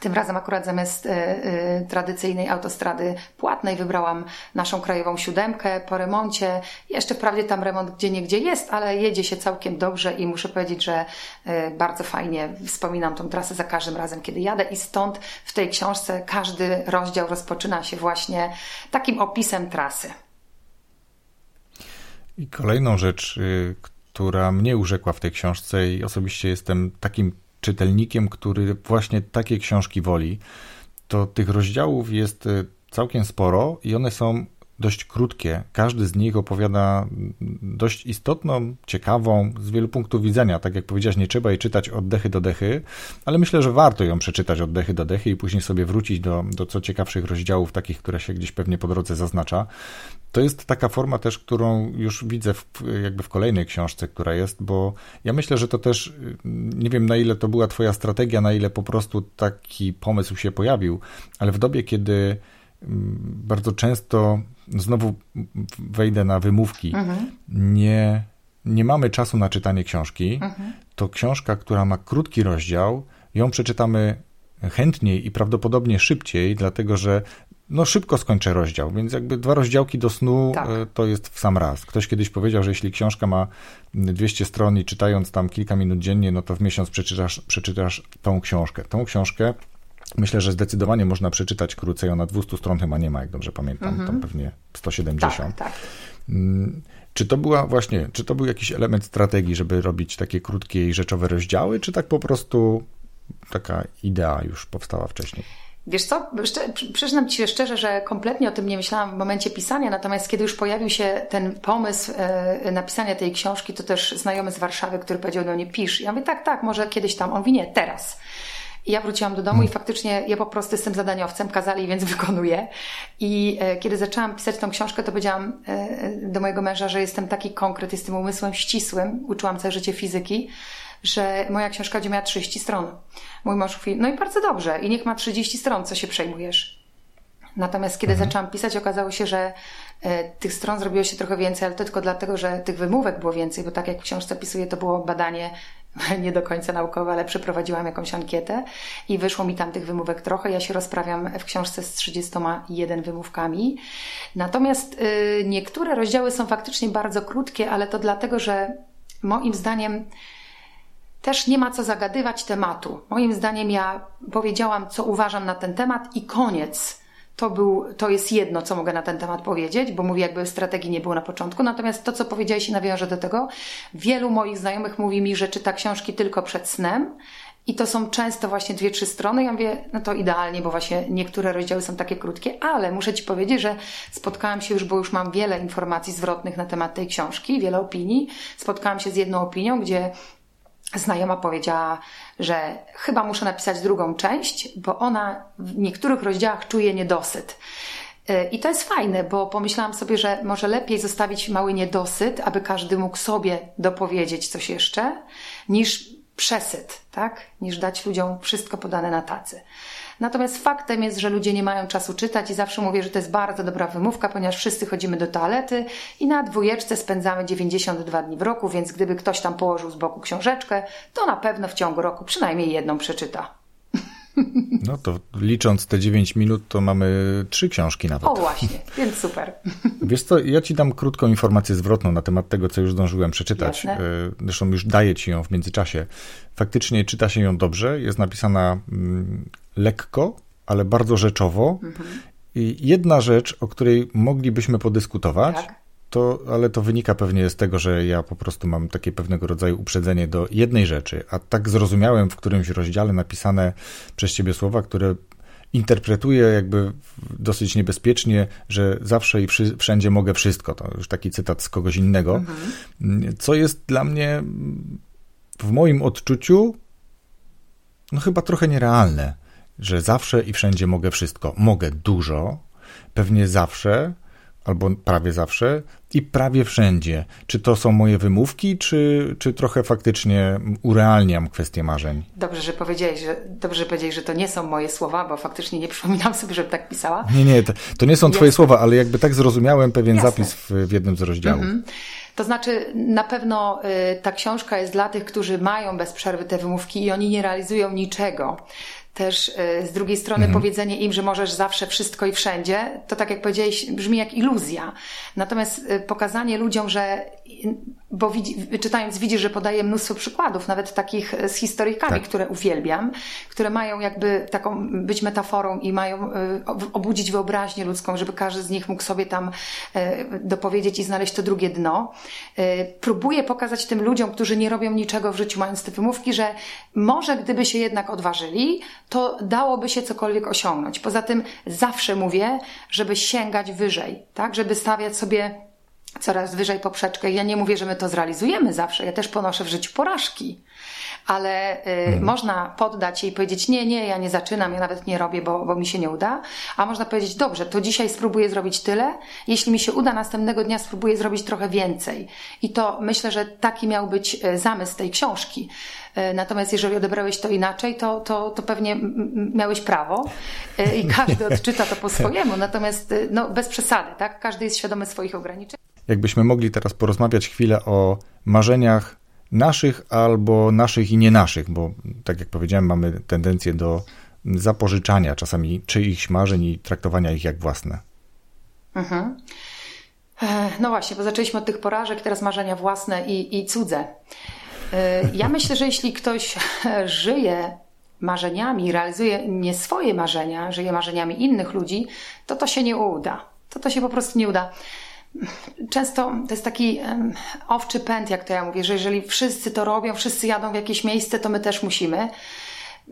Speaker 1: Tym razem akurat zamiast e, e, tradycyjnej autostrady płatnej wybrałam naszą krajową siódemkę po remoncie. Jeszcze wprawdzie tam remont gdzie niegdzie jest, ale jedzie się całkiem dobrze i muszę powiedzieć, że e, bardzo fajnie wspominam tą trasę za każdym razem, kiedy jadę i stąd w tej książce każdy rozdział rozpoczyna się właśnie takim opisem trasy.
Speaker 3: I kolejną rzecz, y, która mnie urzekła w tej książce i osobiście jestem takim czytelnikiem, który właśnie takie książki woli, to tych rozdziałów jest y, całkiem sporo i one są dość krótkie. Każdy z nich opowiada dość istotną, ciekawą, z wielu punktów widzenia. Tak jak powiedziałeś, nie trzeba jej czytać od dechy do dechy, ale myślę, że warto ją przeczytać od dechy do dechy i później sobie wrócić do, do co ciekawszych rozdziałów, takich, które się gdzieś pewnie po drodze zaznacza. To jest taka forma też, którą już widzę w, jakby w kolejnej książce, która jest, bo ja myślę, że to też, nie wiem na ile to była twoja strategia, na ile po prostu taki pomysł się pojawił, ale w dobie, kiedy bardzo często znowu wejdę na wymówki, mhm. nie, nie mamy czasu na czytanie książki, mhm. to książka, która ma krótki rozdział, ją przeczytamy chętniej i prawdopodobnie szybciej, dlatego że no szybko skończę rozdział, więc jakby dwa rozdziałki do snu tak. E, to jest w sam raz. Ktoś kiedyś powiedział, że jeśli książka ma 200 stron i czytając tam kilka minut dziennie, no to w miesiąc przeczytasz, przeczytasz tą książkę. Tą książkę Myślę, że zdecydowanie można przeczytać krócej. Ona 200 stron chyba nie ma, jak dobrze pamiętam. Mhm. Tam pewnie 170. Tak, tak. Mm, czy to była właśnie, czy to był jakiś element strategii, żeby robić takie krótkie i rzeczowe rozdziały, czy tak po prostu taka idea już powstała wcześniej?
Speaker 1: Wiesz co, przyznam Ci się szczerze, że kompletnie o tym nie myślałam w momencie pisania, natomiast kiedy już pojawił się ten pomysł e, napisania tej książki, to też znajomy z Warszawy, który powiedział, no nie pisz. Ja mówię, tak, tak, może kiedyś tam. On mówi, nie, teraz. I ja wróciłam do domu i faktycznie ja po prostu jestem zadaniowcem, kazali, więc wykonuję. I e, kiedy zaczęłam pisać tą książkę, to powiedziałam e, do mojego męża, że jestem taki konkret, jestem umysłem ścisłym, uczyłam całe życie fizyki, że moja książka będzie miała 30 stron. Mój mąż mówi, no i bardzo dobrze, i niech ma 30 stron, co się przejmujesz. Natomiast kiedy mhm. zaczęłam pisać, okazało się, że e, tych stron zrobiło się trochę więcej, ale to tylko dlatego, że tych wymówek było więcej, bo tak jak w książce pisuję, to było badanie nie do końca naukowe, ale przeprowadziłam jakąś ankietę i wyszło mi tam tych wymówek trochę. Ja się rozprawiam w książce z 31 wymówkami. Natomiast y, niektóre rozdziały są faktycznie bardzo krótkie, ale to dlatego, że moim zdaniem też nie ma co zagadywać tematu. Moim zdaniem ja powiedziałam, co uważam na ten temat i koniec. To, był, to jest jedno, co mogę na ten temat powiedzieć, bo mówię, jakby strategii nie było na początku. Natomiast to, co powiedziałeś, i nawiążę do tego. Wielu moich znajomych mówi mi, że czyta książki tylko przed snem. I to są często właśnie dwie, trzy strony. Ja mówię, no to idealnie, bo właśnie niektóre rozdziały są takie krótkie, ale muszę Ci powiedzieć, że spotkałam się już, bo już mam wiele informacji zwrotnych na temat tej książki, wiele opinii. Spotkałam się z jedną opinią, gdzie znajoma powiedziała, że chyba muszę napisać drugą część, bo ona w niektórych rozdziałach czuje niedosyt. Y, I to jest fajne, bo pomyślałam sobie, że może lepiej zostawić mały niedosyt, aby każdy mógł sobie dopowiedzieć coś jeszcze, niż przesyt, tak? Niż dać ludziom wszystko podane na tacy. Natomiast faktem jest, że ludzie nie mają czasu czytać i zawsze mówię, że to jest bardzo dobra wymówka, ponieważ wszyscy chodzimy do toalety i na dwójeczce spędzamy 92 dni w roku, więc gdyby ktoś tam położył z boku książeczkę, to na pewno w ciągu roku przynajmniej jedną przeczyta.
Speaker 3: No to licząc te 9 minut, to mamy trzy książki nawet.
Speaker 1: O właśnie, więc super.
Speaker 3: Wiesz co, ja ci dam krótką informację zwrotną na temat tego, co już zdążyłem przeczytać.
Speaker 1: Jasne.
Speaker 3: E, Zresztą już daję ci ją w międzyczasie. Faktycznie czyta się ją dobrze, jest napisana mm, lekko, ale bardzo rzeczowo.
Speaker 1: Mhm.
Speaker 3: I jedna rzecz, o której moglibyśmy podyskutować,
Speaker 1: Tak.
Speaker 3: to, ale to wynika pewnie z tego, że ja po prostu mam takie pewnego rodzaju uprzedzenie do jednej rzeczy, a tak zrozumiałem w którymś rozdziale napisane przez ciebie słowa, które interpretuję jakby dosyć niebezpiecznie, że zawsze i wszędzie mogę wszystko. To już taki cytat z kogoś innego, co jest dla mnie w moim odczuciu no chyba trochę nierealne, że zawsze i wszędzie mogę wszystko. Mogę dużo, pewnie zawsze, albo prawie zawsze i prawie wszędzie. Czy to są moje wymówki, czy, czy trochę faktycznie urealniam kwestię marzeń?
Speaker 1: Dobrze, że powiedziałeś, że, dobrze, że powiedziałeś, że to nie są moje słowa, bo faktycznie nie przypominam sobie, żebym tak pisała.
Speaker 3: Nie, nie, to, to nie są twoje słowa, ale jakby tak zrozumiałem pewien
Speaker 1: Jasne.
Speaker 3: zapis w, w jednym z rozdziałów.
Speaker 1: To znaczy, na pewno y, ta książka jest dla tych, którzy mają bez przerwy te wymówki i oni nie realizują niczego. Też y, z drugiej strony powiedzenie im, że możesz zawsze wszystko i wszędzie, to tak jak powiedziałeś, brzmi jak iluzja. Natomiast y, pokazanie ludziom, że, bo widzi, czytając widzisz, że podaję mnóstwo przykładów, nawet takich y, z historykami,
Speaker 3: Tak.
Speaker 1: które uwielbiam, które mają jakby taką być metaforą i mają ob- obudzić wyobraźnię ludzką, żeby każdy z nich mógł sobie tam y, dopowiedzieć i znaleźć to drugie dno. Próbuję pokazać tym ludziom, którzy nie robią niczego w życiu, mając te wymówki, że może gdyby się jednak odważyli, to dałoby się cokolwiek osiągnąć. Poza tym zawsze mówię, żeby sięgać wyżej, tak? Żeby stawiać sobie coraz wyżej poprzeczkę. Ja nie mówię, że my to zrealizujemy zawsze. Ja też ponoszę w życiu porażki. Ale y, można poddać się i powiedzieć, nie, nie, ja nie zaczynam, ja nawet nie robię, bo, bo mi się nie uda. A można powiedzieć, dobrze, to dzisiaj spróbuję zrobić tyle. Jeśli mi się uda, następnego dnia spróbuję zrobić trochę więcej. I to myślę, że taki miał być y, zamysł tej książki. Y, Natomiast jeżeli odebrałeś to inaczej, to, to, to pewnie miałeś prawo y, i każdy odczyta to po swojemu. Natomiast y, no, bez przesady, tak? Każdy jest świadomy swoich ograniczeń.
Speaker 3: Jakbyśmy mogli teraz porozmawiać chwilę o marzeniach naszych albo naszych i nie naszych, bo tak jak powiedziałem, mamy tendencję do zapożyczania czasami czyichś marzeń i traktowania ich jak własne.
Speaker 1: E, No właśnie, bo zaczęliśmy od tych porażek, teraz marzenia własne i, i cudze. E, Ja myślę, że jeśli ktoś żyje marzeniami, realizuje nie swoje marzenia, żyje marzeniami innych ludzi, to to się nie uda. To to się po prostu nie uda. Często to jest taki owczy pęd, jak to ja mówię, że jeżeli wszyscy to robią, wszyscy jadą w jakieś miejsce, to my też musimy.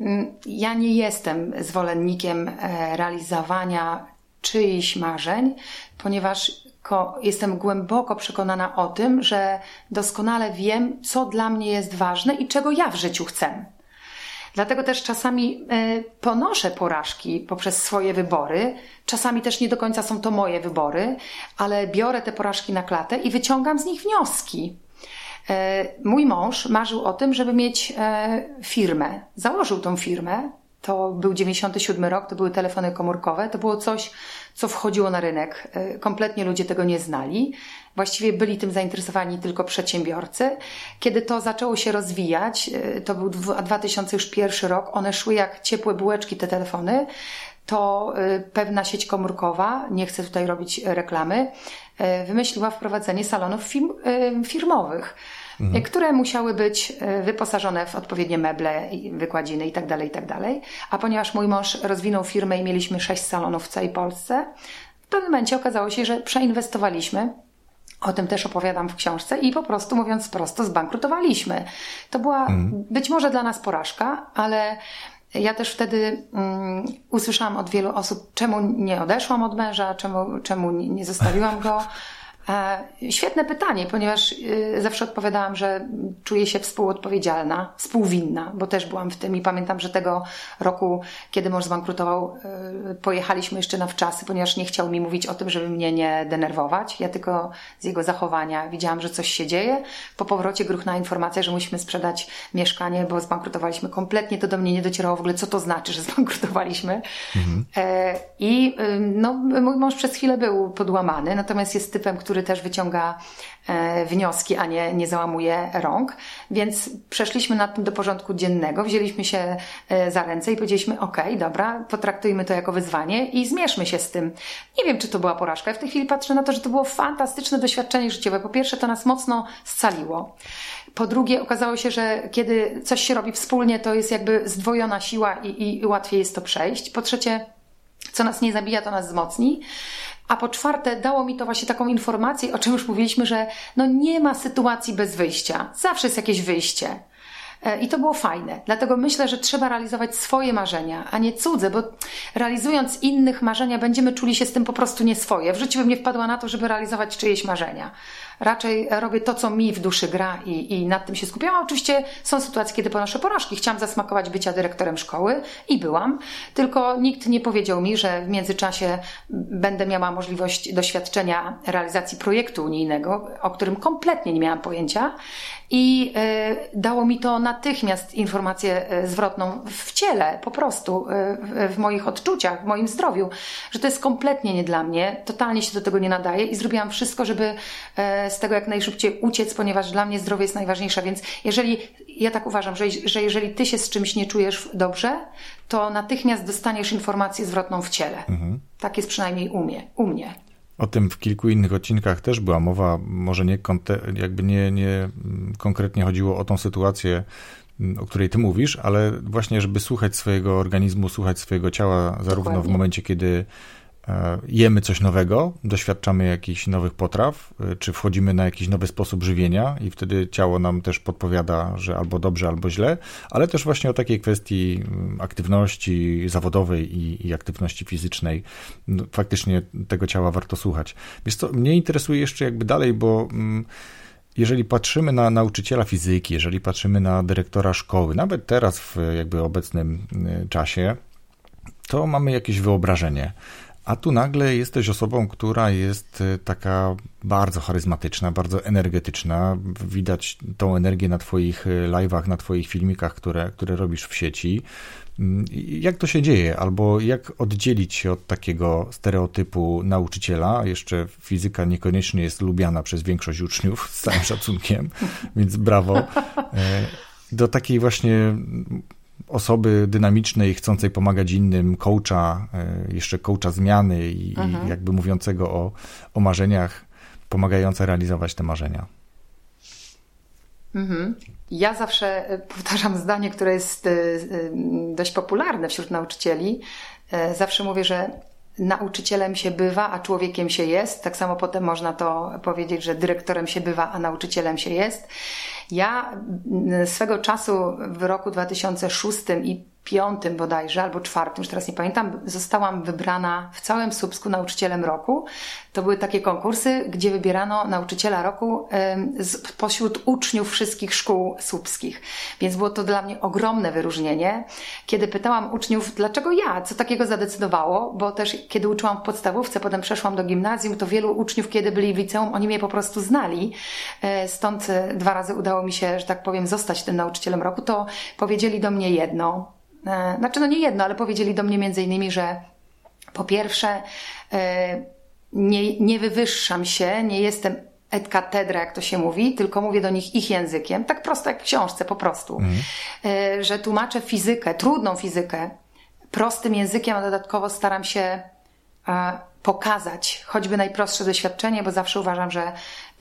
Speaker 1: Mm, Ja nie jestem zwolennikiem e, realizowania czyichś marzeń, ponieważ jestem głęboko przekonana o tym, że doskonale wiem, co dla mnie jest ważne i czego ja w życiu chcę. Dlatego też czasami e, ponoszę porażki poprzez swoje wybory. Czasami też nie do końca są to moje wybory, ale biorę te porażki na klatę i wyciągam z nich wnioski. E, Mój mąż marzył o tym, żeby mieć e, firmę. Założył tą firmę. To był 97 rok, to były telefony komórkowe. To było coś, co wchodziło na rynek. E, Kompletnie ludzie tego nie znali. Właściwie byli tym zainteresowani tylko przedsiębiorcy. Kiedy to zaczęło się rozwijać, e, to był dwu- 2001 rok, one szły jak ciepłe bułeczki, te telefony, to e, pewna sieć komórkowa, nie chcę tutaj robić reklamy, wymyśliła wprowadzenie salonów firm, firmowych, e, które musiały być e, wyposażone w odpowiednie meble, i wykładziny itd., itd. A ponieważ mój mąż rozwinął firmę i mieliśmy sześć salonów w całej Polsce, w pewnym momencie okazało się, że przeinwestowaliśmy o tym też opowiadam w książce i po prostu mówiąc prosto zbankrutowaliśmy. To była być może dla nas porażka, ale ja też wtedy mm, usłyszałam od wielu osób, czemu nie odeszłam od męża, czemu, czemu nie zostawiłam go. E, świetne pytanie, ponieważ e, zawsze odpowiadałam, że czuję się współodpowiedzialna, współwinna, bo też byłam w tym i pamiętam, że tego roku, kiedy mąż zbankrutował, e, pojechaliśmy jeszcze na wczasy, ponieważ nie chciał mi mówić o tym, żeby mnie nie denerwować. Ja tylko z jego zachowania widziałam, że coś się dzieje. Po powrocie gruchna informacja, że musimy sprzedać mieszkanie, bo zbankrutowaliśmy kompletnie. To do mnie nie docierało w ogóle, co to znaczy, że zbankrutowaliśmy. Mhm. I no, mój mąż przez chwilę był podłamany, natomiast jest typem, który który też wyciąga e, wnioski, a nie, nie załamuje rąk. Więc przeszliśmy nad tym do porządku dziennego, wzięliśmy się e, za ręce i powiedzieliśmy: OK, dobra, potraktujmy to jako wyzwanie i zmierzmy się z tym. Nie wiem, czy to była porażka. Ja w tej chwili patrzę na to, że to było fantastyczne doświadczenie życiowe. Po pierwsze, to nas mocno scaliło. Po drugie, okazało się, że kiedy coś się robi wspólnie, to jest jakby zdwojona siła i, i łatwiej jest to przejść. Po trzecie, co nas nie zabija, to nas wzmocni. A po czwarte, dało mi to właśnie taką informację, o czym już mówiliśmy, że no nie ma sytuacji bez wyjścia. Zawsze jest jakieś wyjście. E, I to było fajne. Dlatego myślę, że trzeba realizować swoje marzenia, a nie cudze, bo realizując innych marzenia, będziemy czuli się z tym po prostu nieswoje. W życiu bym nie wpadła na to, żeby realizować czyjeś marzenia raczej robię to, co mi w duszy gra i, i nad tym się skupiam. Oczywiście są sytuacje, kiedy ponoszę porażki. Chciałam zasmakować bycia dyrektorem szkoły i byłam, tylko nikt nie powiedział mi, że w międzyczasie będę miała możliwość doświadczenia realizacji projektu unijnego, o którym kompletnie nie miałam pojęcia i y, dało mi to natychmiast informację y, zwrotną w ciele, po prostu y, w moich odczuciach, w moim zdrowiu, że to jest kompletnie nie dla mnie, totalnie się do tego nie nadaje i zrobiłam wszystko, żeby z tego jak najszybciej uciec, ponieważ dla mnie zdrowie jest najważniejsze. Więc jeżeli, ja tak uważam, że, że jeżeli ty się z czymś nie czujesz dobrze, to natychmiast dostaniesz informację zwrotną w ciele. Mhm. Tak jest przynajmniej u mnie. U mnie.
Speaker 3: O tym w kilku innych odcinkach też była mowa. Może nie, jakby nie, nie konkretnie chodziło o tą sytuację, o której ty mówisz, ale właśnie, żeby słuchać swojego organizmu, słuchać swojego ciała, zarówno Dokładnie. w momencie, kiedy jemy coś nowego, doświadczamy jakichś nowych potraw, e, czy wchodzimy na jakiś nowy sposób żywienia i wtedy ciało nam też podpowiada, że albo dobrze, albo źle, ale też właśnie o takiej kwestii mm, aktywności zawodowej i, i aktywności fizycznej. No, faktycznie tego ciała warto słuchać. Więc to mnie interesuje jeszcze jakby dalej, bo mm, jeżeli patrzymy na nauczyciela fizyki, jeżeli patrzymy na dyrektora szkoły, nawet teraz w jakby obecnym y, czasie, to mamy jakieś wyobrażenie a tu nagle jesteś osobą, która jest e, taka bardzo charyzmatyczna, bardzo energetyczna. Widać tą energię na Twoich e, live'ach, na Twoich filmikach, które, które robisz w sieci. Mm, jak to się dzieje? Albo jak oddzielić się od takiego stereotypu nauczyciela? Jeszcze fizyka niekoniecznie jest lubiana przez większość uczniów, z całym szacunkiem, więc brawo. E, do takiej właśnie osoby dynamicznej, chcącej pomagać innym, coacha, e, jeszcze coacha zmiany i, mhm. jakby mówiącego o, o marzeniach, pomagające realizować te marzenia.
Speaker 1: Mhm. Ja zawsze e, powtarzam zdanie, które jest e, dość popularne wśród nauczycieli. Zawsze mówię, że nauczycielem się bywa, a człowiekiem się jest. Tak samo potem można to powiedzieć, że dyrektorem się bywa, a nauczycielem się jest. Ja swego czasu w roku 2006 i piątym bodajże, albo czwartym, już teraz nie pamiętam, zostałam wybrana w całym Słupsku nauczycielem roku. To były takie konkursy, gdzie wybierano nauczyciela roku z, pośród uczniów wszystkich szkół słupskich. Więc było to dla mnie ogromne wyróżnienie. Kiedy pytałam uczniów, dlaczego ja, co takiego zadecydowało, bo też kiedy uczyłam w podstawówce, potem przeszłam do gimnazjum, to wielu uczniów, kiedy byli w liceum, oni mnie po prostu znali. E, stąd dwa razy udało mi się, że tak powiem, zostać tym nauczycielem roku, to powiedzieli do mnie jedno, znaczy, no nie jedno, ale powiedzieli do mnie między innymi, że po pierwsze, e, nie, nie wywyższam się, nie jestem et katedra, jak to się mówi, tylko mówię do nich ich językiem, tak prosto jak w książce po prostu, mhm. E, że tłumaczę fizykę, trudną fizykę, prostym językiem, a dodatkowo staram się pokazać choćby najprostsze doświadczenie, bo zawsze uważam, że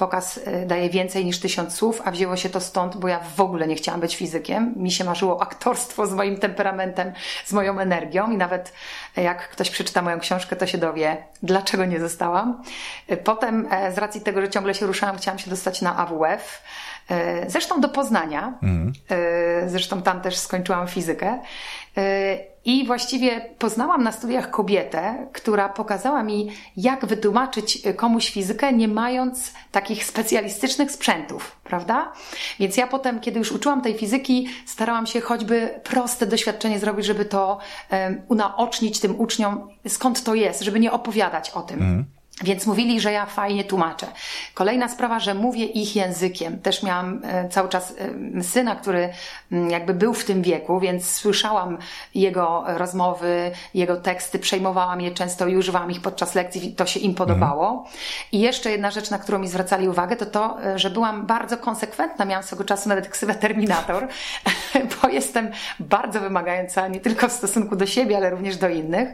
Speaker 1: pokaz y, daje więcej niż tysiąc słów, a wzięło się to stąd, bo ja w ogóle nie chciałam być fizykiem. Mi się marzyło aktorstwo z moim temperamentem, z moją energią i nawet jak ktoś przeczyta moją książkę, to się dowie, dlaczego nie zostałam. Y, potem, e, z racji tego, że ciągle się ruszałam, chciałam się dostać na AWF zresztą do Poznania. Mhm. Zresztą tam też skończyłam fizykę. I właściwie poznałam na studiach kobietę, która pokazała mi, jak wytłumaczyć komuś fizykę, nie mając takich specjalistycznych sprzętów, prawda? Więc ja potem, kiedy już uczyłam tej fizyki, starałam się choćby proste doświadczenie zrobić, żeby to um, unaocznić tym uczniom, skąd to jest, żeby nie opowiadać o tym. Mm. Więc mówili, że ja fajnie tłumaczę. Kolejna sprawa, że mówię ich językiem. Też miałam e, cały czas e, syna, który mm, jakby był w tym wieku, więc słyszałam jego rozmowy, jego teksty, przejmowałam je często i używałam ich podczas lekcji, to się im podobało. Mhm. I jeszcze jedna rzecz, na którą mi zwracali uwagę, to to, e, że byłam bardzo konsekwentna. Miałam swego czasu nawet ksywę Terminator, bo jestem bardzo wymagająca nie tylko w stosunku do siebie, ale również do innych.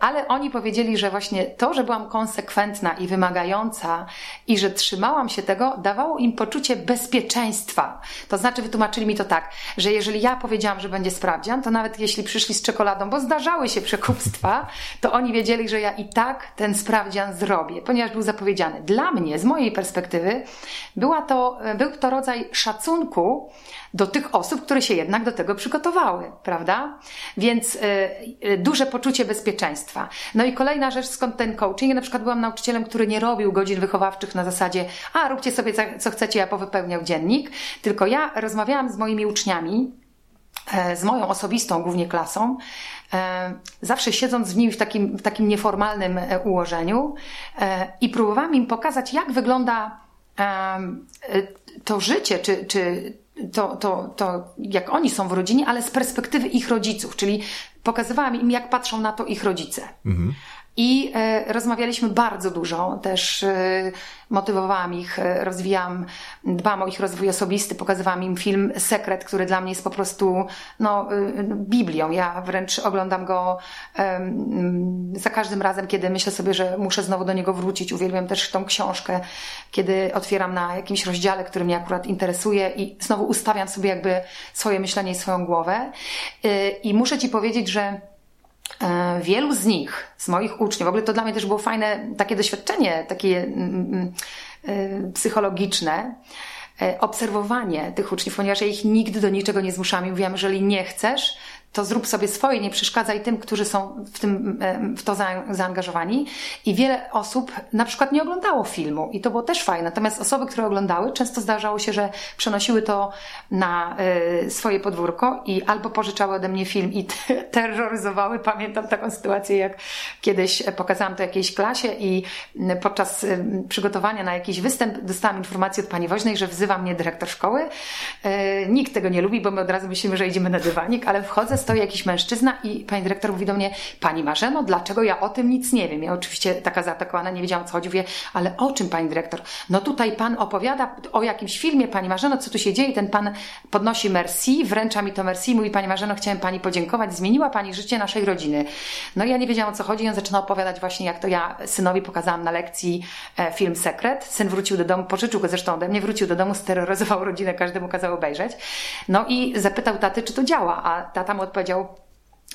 Speaker 1: Ale oni powiedzieli, że właśnie to, że byłam konsekwentna i wymagająca i że trzymałam się tego, dawało im poczucie bezpieczeństwa. To znaczy, wytłumaczyli mi to tak, że jeżeli ja powiedziałam, że będzie sprawdzian, to nawet jeśli przyszli z czekoladą, bo zdarzały się przekupstwa, to oni wiedzieli, że ja i tak ten sprawdzian zrobię, ponieważ był zapowiedziany. Dla mnie, z mojej perspektywy, była to, był to rodzaj szacunku, do tych osób, które się jednak do tego przygotowały, prawda? Więc y, y, duże poczucie bezpieczeństwa. No i kolejna rzecz, skąd ten coaching. Ja na przykład byłam nauczycielem, który nie robił godzin wychowawczych na zasadzie, a róbcie sobie co chcecie, ja powypełniał dziennik, tylko ja rozmawiałam z moimi uczniami, e, z moją osobistą głównie klasą, e, zawsze siedząc z nimi w takim, w takim nieformalnym e, ułożeniu i próbowałam im pokazać, jak wygląda to życie, czy, czy to, to, to jak oni są w rodzinie, ale z perspektywy ich rodziców, czyli pokazywałam im, jak patrzą na to ich rodzice. Mhm. I e, rozmawialiśmy bardzo dużo, też e, motywowałam ich, e, rozwijałam, dbam o ich rozwój osobisty, pokazywałam im film Sekret, który dla mnie jest po prostu no, Biblią. Ja wręcz oglądam go za każdym razem, kiedy myślę sobie, że muszę znowu do niego wrócić. Uwielbiam też tą książkę, kiedy otwieram na jakimś rozdziale, który mnie akurat interesuje i znowu ustawiam sobie jakby swoje myślenie i swoją głowę. I muszę Ci powiedzieć, że wielu z nich, z moich uczniów, w ogóle to dla mnie też było fajne takie doświadczenie, takie mm, mm, mm, psychologiczne, e, obserwowanie tych uczniów, ponieważ ja ich nigdy do niczego nie zmuszałam i mówiłam, jeżeli nie chcesz, to zrób sobie swoje, nie przeszkadzaj tym, którzy są w, tym, w to zaangażowani. I wiele osób na przykład nie oglądało filmu i to było też fajne. Natomiast osoby, które oglądały, często zdarzało się, że przenosiły to na y, swoje podwórko i albo pożyczały ode mnie film i terroryzowały. Pamiętam taką sytuację, jak kiedyś pokazałam to jakiejś klasie i podczas przygotowania na jakiś występ dostałam informację od pani woźnej, że wzywa mnie dyrektor szkoły. Y, nikt tego nie lubi, bo my od razu myślimy, że idziemy na dywanik, ale wchodzę stoi jakiś mężczyzna i pani dyrektor mówi do mnie, pani Marzeno, dlaczego ja o tym nic nie wiem? Ja oczywiście taka zaatakowana, nie wiedziałam co chodzi, mówię, ale o czym pani dyrektor? No tutaj pan opowiada o jakimś filmie, pani Marzeno, co tu się dzieje? Ten pan podnosi merci, wręcza mi to merci, mówi pani Marzeno, chciałem pani podziękować, zmieniła pani życie naszej rodziny. No ja nie wiedziałam o co chodzi, on zaczyna opowiadać właśnie, jak to ja synowi pokazałam na lekcji e, film Sekret. Syn wrócił do domu, pożyczył go zresztą ode mnie, wrócił do domu, steroryzował rodzinę, każdemu kazał obejrzeć. No i zapytał taty, czy to działa, a tata mu odpowiedział,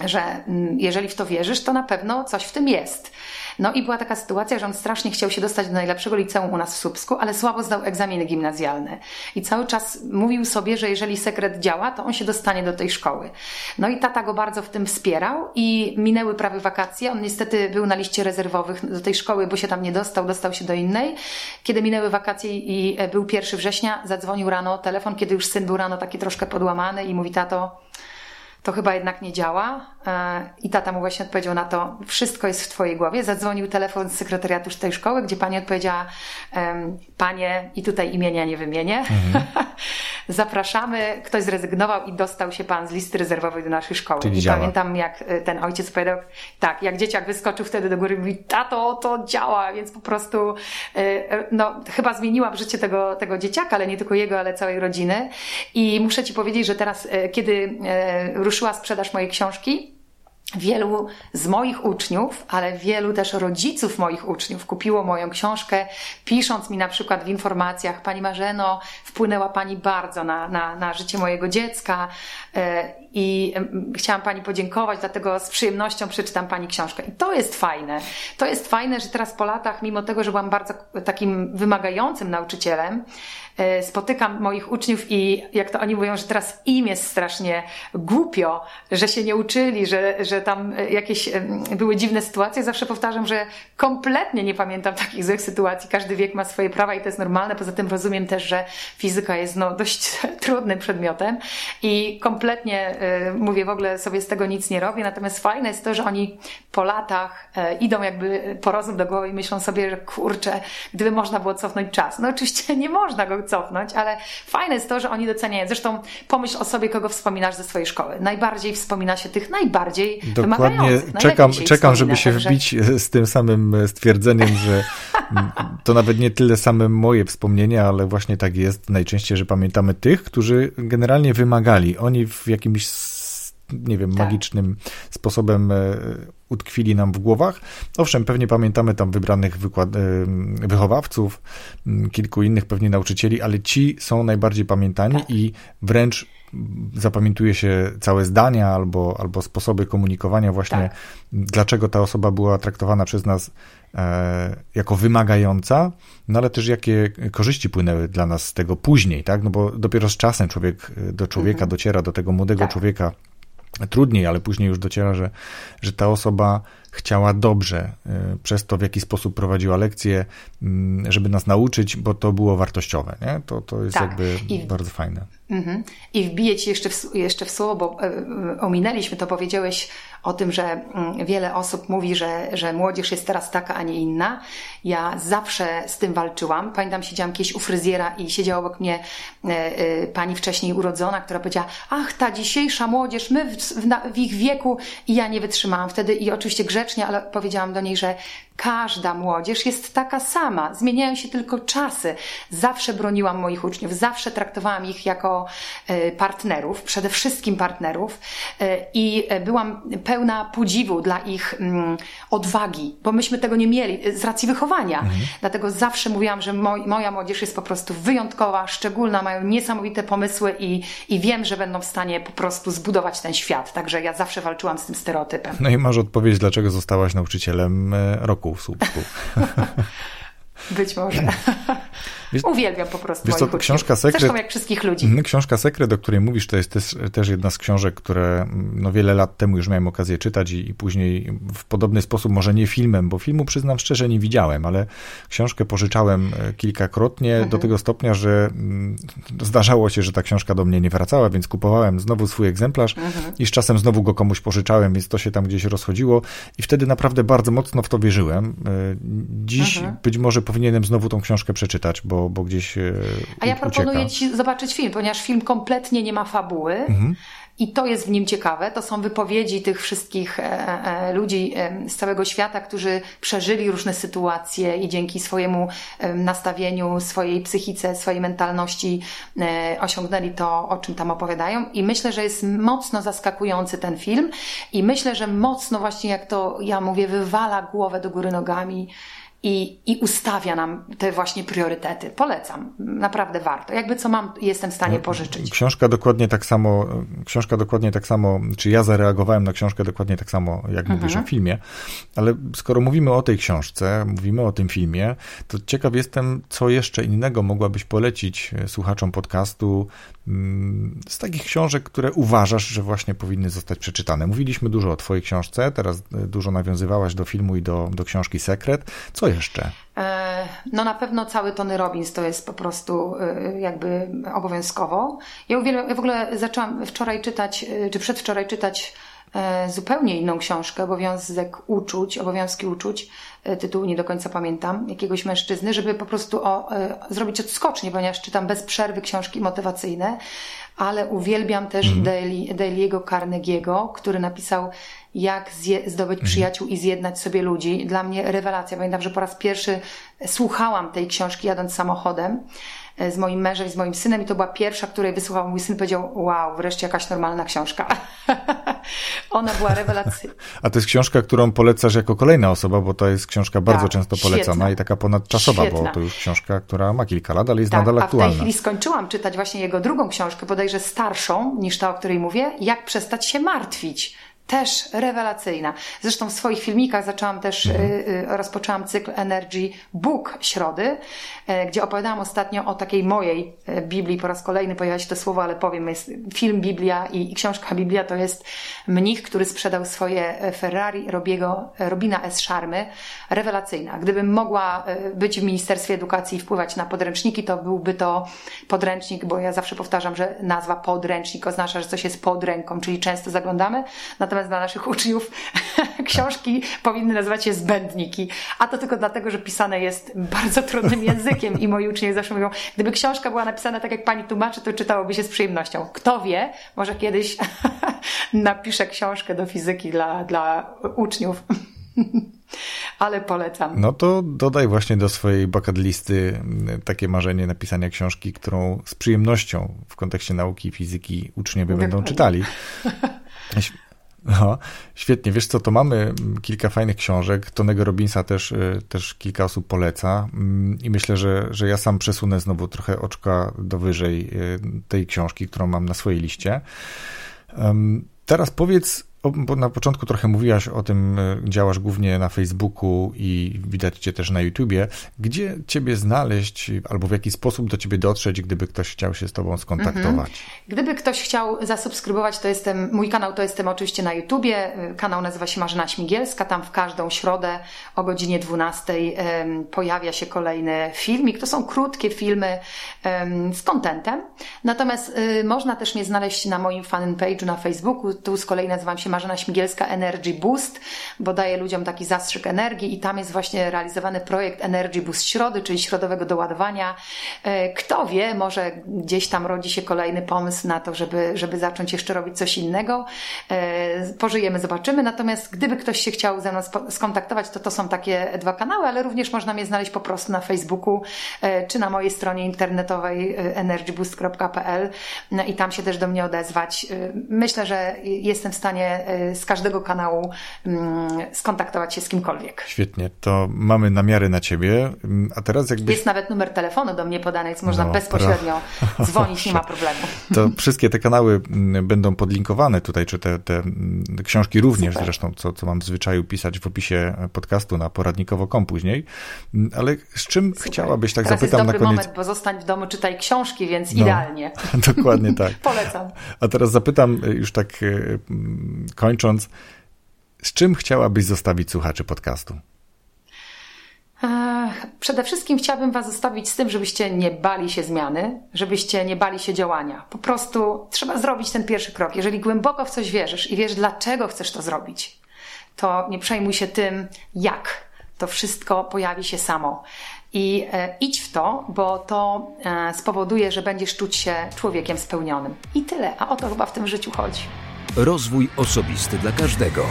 Speaker 1: że mm, jeżeli w to wierzysz, to na pewno coś w tym jest. No i była taka sytuacja, że on strasznie chciał się dostać do najlepszego liceum u nas w Słupsku, ale słabo zdał egzaminy gimnazjalne. I cały czas mówił sobie, że jeżeli sekret działa, to on się dostanie do tej szkoły. No i tata go bardzo w tym wspierał i minęły prawie wakacje. On niestety był na liście rezerwowych do tej szkoły, bo się tam nie dostał, dostał się do innej. Kiedy minęły wakacje i e, był 1 września, zadzwonił rano telefon, kiedy już syn był rano taki troszkę podłamany i mówi tato, to chyba jednak nie działa. E, I tata mu właśnie odpowiedział na to, wszystko jest w twojej głowie. Zadzwonił telefon z sekretariatu tej szkoły, gdzie pani odpowiedziała, panie, i tutaj imienia nie wymienię, mhm. zapraszamy, ktoś zrezygnował i dostał się pan z listy rezerwowej do naszej szkoły. Czyli I działa. pamiętam, jak e, ten ojciec powiedział, tak, jak dzieciak wyskoczył wtedy do góry mówi, tato, to działa, więc po prostu, e, no, chyba zmieniłam życie tego, tego dzieciaka, ale nie tylko jego, ale całej rodziny. I muszę ci powiedzieć, że teraz, kiedy ruszyła sprzedaż mojej książki, wielu z moich uczniów, ale wielu też rodziców moich uczniów kupiło moją książkę, pisząc mi na przykład w informacjach, Pani Marzeno, wpłynęła Pani bardzo na, na, na życie mojego dziecka e, i chciałam Pani podziękować, dlatego z przyjemnością przeczytam Pani książkę. I to jest fajne. To jest fajne, że teraz po latach, mimo tego, że byłam bardzo takim wymagającym nauczycielem, e, spotykam moich uczniów i jak to oni mówią, że teraz im jest strasznie głupio, że się nie uczyli, że, że tam jakieś były dziwne sytuacje. Zawsze powtarzam, że kompletnie nie pamiętam takich złych sytuacji. Każdy wiek ma swoje prawa i to jest normalne. Poza tym rozumiem też, że fizyka jest no, dość trudnym przedmiotem i kompletnie mówię, w ogóle sobie z tego nic nie robię. Natomiast fajne jest to, że oni po latach y, idą jakby po rozum do głowy i myślą sobie, że kurczę, gdyby można było cofnąć czas. No oczywiście nie można go cofnąć, ale fajne jest to, że oni doceniają. Zresztą pomyśl o sobie, kogo wspominasz ze swojej szkoły. Najbardziej wspomina się tych najbardziej
Speaker 3: Dokładnie.
Speaker 1: wymagających.
Speaker 3: Czekam, czekam żeby się także... wbić z tym samym stwierdzeniem, że to nawet nie tyle same moje wspomnienia, ale właśnie tak jest najczęściej, że pamiętamy tych, którzy generalnie wymagali. Oni w jakimś nie wiem, tak. magicznym sposobem e, utkwili nam w głowach. Owszem, pewnie pamiętamy tam wybranych wykład, e, wychowawców, kilku innych pewnie nauczycieli, ale ci są najbardziej pamiętani tak. i wręcz zapamiętuje się całe zdania albo, albo sposoby komunikowania właśnie, tak. dlaczego ta osoba była traktowana przez nas e, jako wymagająca, no ale też jakie korzyści płynęły dla nas z tego później, tak? No bo dopiero z czasem człowiek do człowieka mhm. dociera, do tego młodego tak. człowieka, trudniej, ale później już dociera, że, że ta osoba chciała dobrze y, przez to, w jaki sposób prowadziła lekcje, mm, żeby nas nauczyć, bo to było wartościowe. Nie? To, to jest tak. jakby I, bardzo fajne.
Speaker 1: Mhm. I wbiję Ci jeszcze w, jeszcze w słowo, bo e, e, ominęliśmy to, powiedziałeś o tym, że mm, wiele osób mówi, że, że młodzież jest teraz taka, a nie inna. Ja zawsze z tym walczyłam. Pamiętam, siedziałam kiedyś u fryzjera i siedziała obok mnie e, pani wcześniej urodzona, która powiedziała, ach, ta dzisiejsza młodzież, my w, w, w ich wieku i ja nie wytrzymałam wtedy i oczywiście grzecznie, ale powiedziałam do niej, że Każda młodzież jest taka sama, zmieniają się tylko czasy. Zawsze broniłam moich uczniów, zawsze traktowałam ich jako e, partnerów, przede wszystkim partnerów e, i e, byłam pełna podziwu dla ich mm, odwagi, bo myśmy tego nie mieli z racji wychowania. Mhm. Dlatego zawsze mówiłam, że moj, moja młodzież jest po prostu wyjątkowa, szczególna, mają niesamowite pomysły i, i wiem, że będą w stanie po prostu zbudować ten świat. Także ja zawsze walczyłam z tym stereotypem.
Speaker 3: No i masz odpowiedź, dlaczego zostałaś nauczycielem roku w Słupsku.
Speaker 1: Być może. Wiesz, Uwielbiam po prostu
Speaker 3: wiesz, to książka Sekret,
Speaker 1: Zresztą jak wszystkich ludzi.
Speaker 3: Mhm, książka Sekret, o której mówisz, to jest też, też jedna z książek, które no, wiele lat temu już miałem okazję czytać i, i, później w podobny sposób, może nie filmem, bo filmu przyznam szczerze nie widziałem, ale książkę pożyczałem e, kilkakrotnie mhm. do tego stopnia, że mm, zdarzało się, że ta książka do mnie nie wracała, więc kupowałem znowu swój egzemplarz mhm. i z czasem znowu go komuś pożyczałem, więc to się tam gdzieś rozchodziło i wtedy naprawdę bardzo mocno w to wierzyłem. E, dziś mhm. być może powinienem znowu tą książkę przeczytać, bo bo, gdzieś e,
Speaker 1: A ja proponuję Ci zobaczyć film, ponieważ film kompletnie nie ma fabuły. Mhm. I to jest w nim ciekawe. To są wypowiedzi tych wszystkich e, e, ludzi z całego świata, którzy przeżyli różne sytuacje i dzięki swojemu nastawieniu, swojej psychice, swojej mentalności osiągnęli to, o czym tam opowiadają. I myślę, że jest mocno zaskakujący ten film. I myślę, że mocno właśnie, jak to ja mówię, wywala głowę do góry nogami i, i ustawia nam te właśnie priorytety. Polecam, naprawdę warto. Jakby co mam, jestem w stanie pożyczyć.
Speaker 3: Książka dokładnie tak samo, książka dokładnie tak samo, czy ja zareagowałem na książkę dokładnie tak samo, jak mhm. mówisz o filmie, ale skoro mówimy o tej książce, mówimy o tym filmie, to ciekaw jestem, co jeszcze innego mogłabyś polecić e, słuchaczom podcastu mm, z takich książek, które uważasz, że właśnie powinny zostać przeczytane. Mówiliśmy dużo o twojej książce, teraz e, dużo nawiązywałaś do filmu i do, do książki Sekret. Co jeszcze?
Speaker 1: E, no na pewno cały Tony Robbins to jest po prostu e, jakby obowiązkowo. Ja uwielbiam, ja w ogóle zaczęłam wczoraj czytać, e, czy przedwczoraj czytać zupełnie inną książkę, Obowiązek Uczuć, Obowiązki Uczuć, tytułu nie do końca pamiętam, jakiegoś mężczyzny, żeby po prostu o, zrobić odskocznie, ponieważ czytam bez przerwy książki motywacyjne, ale uwielbiam też mm. Daily'ego Carnegie'ego, który napisał jak zdobyć mhm. przyjaciół i zjednać sobie ludzi. Dla mnie rewelacja. Pamiętam, że po raz pierwszy słuchałam tej książki jadąc samochodem e, z moim mężem i z moim synem i to była pierwsza, której wysłuchał mój syn powiedział, wow, wreszcie jakaś normalna książka. Ona była rewelacyjna.
Speaker 3: A to jest książka, którą polecasz jako kolejna osoba, bo to jest książka bardzo tak, często polecana świetna. i taka ponadczasowa, świetna. bo to już książka, która ma kilka lat, ale jest
Speaker 1: tak,
Speaker 3: nadal aktualna.
Speaker 1: a w tej chwili skończyłam czytać właśnie jego drugą książkę, bodajże starszą niż ta, o której mówię, Jak przestać się martwić też rewelacyjna. Zresztą w swoich filmikach zaczęłam też, mhm. y, y, rozpoczęłam cykl Energy Book Środy, y, gdzie opowiadałam ostatnio o takiej mojej Biblii. Po raz kolejny pojawia się to słowo, ale powiem, jest film Biblia i, i książka Biblia to jest mnich, który sprzedał swoje Ferrari Robiego, Robina S. Szarmy. Rewelacyjna. Gdybym mogła być w Ministerstwie Edukacji i wpływać na podręczniki, to byłby to podręcznik, bo ja zawsze powtarzam, że nazwa podręcznik oznacza, że coś jest pod ręką, czyli często zaglądamy. Natomiast natomiast dla naszych uczniów książki powinny nazywać się zbędniki. A to tylko dlatego, że pisane jest bardzo trudnym językiem i moi uczniowie zawsze mówią, gdyby książka była napisana tak jak pani tłumaczy, to czytałoby się z przyjemnością. Kto wie, może kiedyś napiszę książkę do fizyki dla, dla uczniów. Ale polecam.
Speaker 3: No to dodaj właśnie do swojej bucket listy takie marzenie napisania książki, którą z przyjemnością w kontekście nauki fizyki uczniowie będą czytali. No, świetnie. Wiesz co, to mamy kilka fajnych książek. Tonego Robinsa też, y, też kilka osób poleca mm, i myślę, że, że ja sam przesunę znowu trochę oczka do wyżej y, tej książki, którą mam na swojej liście. Teraz powiedz, bo na początku trochę mówiłaś o tym, e, działasz głównie na Facebooku i widać cię też na YouTubie. Gdzie ciebie znaleźć albo w jaki sposób do ciebie dotrzeć, gdyby ktoś chciał się z tobą skontaktować? Mhm.
Speaker 1: Gdyby ktoś chciał zasubskrybować, to jestem, mój kanał to jestem oczywiście na YouTubie. Kanał nazywa się Marzena Śmigielska. Tam w każdą środę o godzinie 12 pojawia się kolejny filmik. To są krótkie filmy z kontentem. Natomiast y, można też mnie znaleźć na moim fanpage'u na Facebooku. Tu z kolei nazywam się Marzena Śmigielska Energy Boost, bo daje ludziom taki zastrzyk energii i tam jest właśnie realizowany projekt Energy Boost Środy, czyli środowego doładowania. E, kto wie, może gdzieś tam rodzi się kolejny pomysł na to, żeby, żeby zacząć jeszcze robić coś innego. E, pożyjemy, zobaczymy. Natomiast gdyby ktoś się chciał ze mną skontaktować, to to są takie dwa kanały, ale również można mnie znaleźć po prostu na Facebooku e, czy na mojej stronie internetowej energyboost.pl i tam się też do mnie odezwać. Myślę, że jestem w stanie z każdego kanału mm, skontaktować się z kimkolwiek.
Speaker 3: Świetnie, to mamy namiary na ciebie, mm, a teraz jakby...
Speaker 1: Jest nawet numer telefonu do mnie podany, więc można no, bezpośrednio pra... dzwonić, nie ma problemu.
Speaker 3: To wszystkie te kanały mm, będą podlinkowane tutaj, czy te, te książki również Super. zresztą, co, co mam w zwyczaju pisać w opisie podcastu na poradnikowo.com później, ale z czym Super. chciałabyś, tak
Speaker 1: teraz
Speaker 3: zapytam
Speaker 1: jest
Speaker 3: dobry na koniec...
Speaker 1: moment, bo zostań w domu, czytaj książki, więc no, idealnie.
Speaker 3: Dokładnie tak.
Speaker 1: Polecam.
Speaker 3: A teraz zapytam już tak y, kończąc, z czym chciałabyś zostawić słuchaczy podcastu?
Speaker 1: Przede wszystkim chciałabym Was zostawić z tym, żebyście nie bali się zmiany, żebyście nie bali się działania. Po prostu trzeba zrobić ten pierwszy krok. Jeżeli głęboko w coś wierzysz i wiesz, dlaczego chcesz to zrobić, to nie przejmuj się tym, jak. To wszystko pojawi się samo. I e, idź w to, bo to e, spowoduje, że będziesz czuć się człowiekiem spełnionym. I tyle. A o to chyba w tym życiu chodzi.
Speaker 2: Rozwój osobisty dla każdego.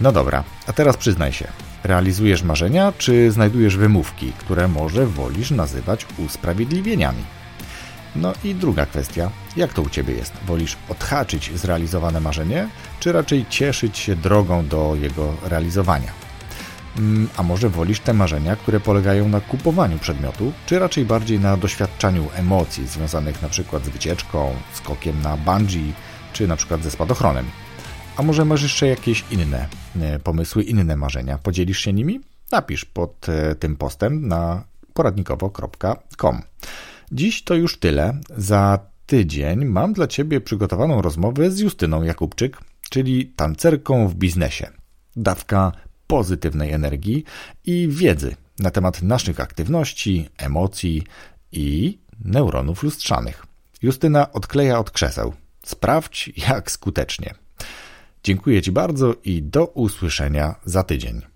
Speaker 3: No dobra, a teraz przyznaj się. Realizujesz marzenia, czy znajdujesz wymówki, które może wolisz nazywać usprawiedliwieniami? No i druga kwestia. Jak to u Ciebie jest? Wolisz odhaczyć zrealizowane marzenie, czy raczej cieszyć się drogą do jego realizowania? Mm, a może wolisz te marzenia, które polegają na kupowaniu przedmiotu, czy raczej bardziej na doświadczaniu emocji związanych przykład z wycieczką, skokiem na bungee, czy przykład ze spadochronem? A może masz jeszcze jakieś inne e, pomysły, inne marzenia? Podzielisz się nimi? Napisz pod e, tym postem na poradnikowo.com. Dziś to już tyle. Za tydzień mam dla Ciebie przygotowaną rozmowę z Justyną Jakubczyk, czyli tancerką w biznesie. Dawka pozytywnej energii i wiedzy na temat naszych aktywności, emocji i neuronów lustrzanych. Justyna odkleja od krzeseł. Sprawdź, jak skutecznie. Dziękuję Ci bardzo i do usłyszenia za tydzień.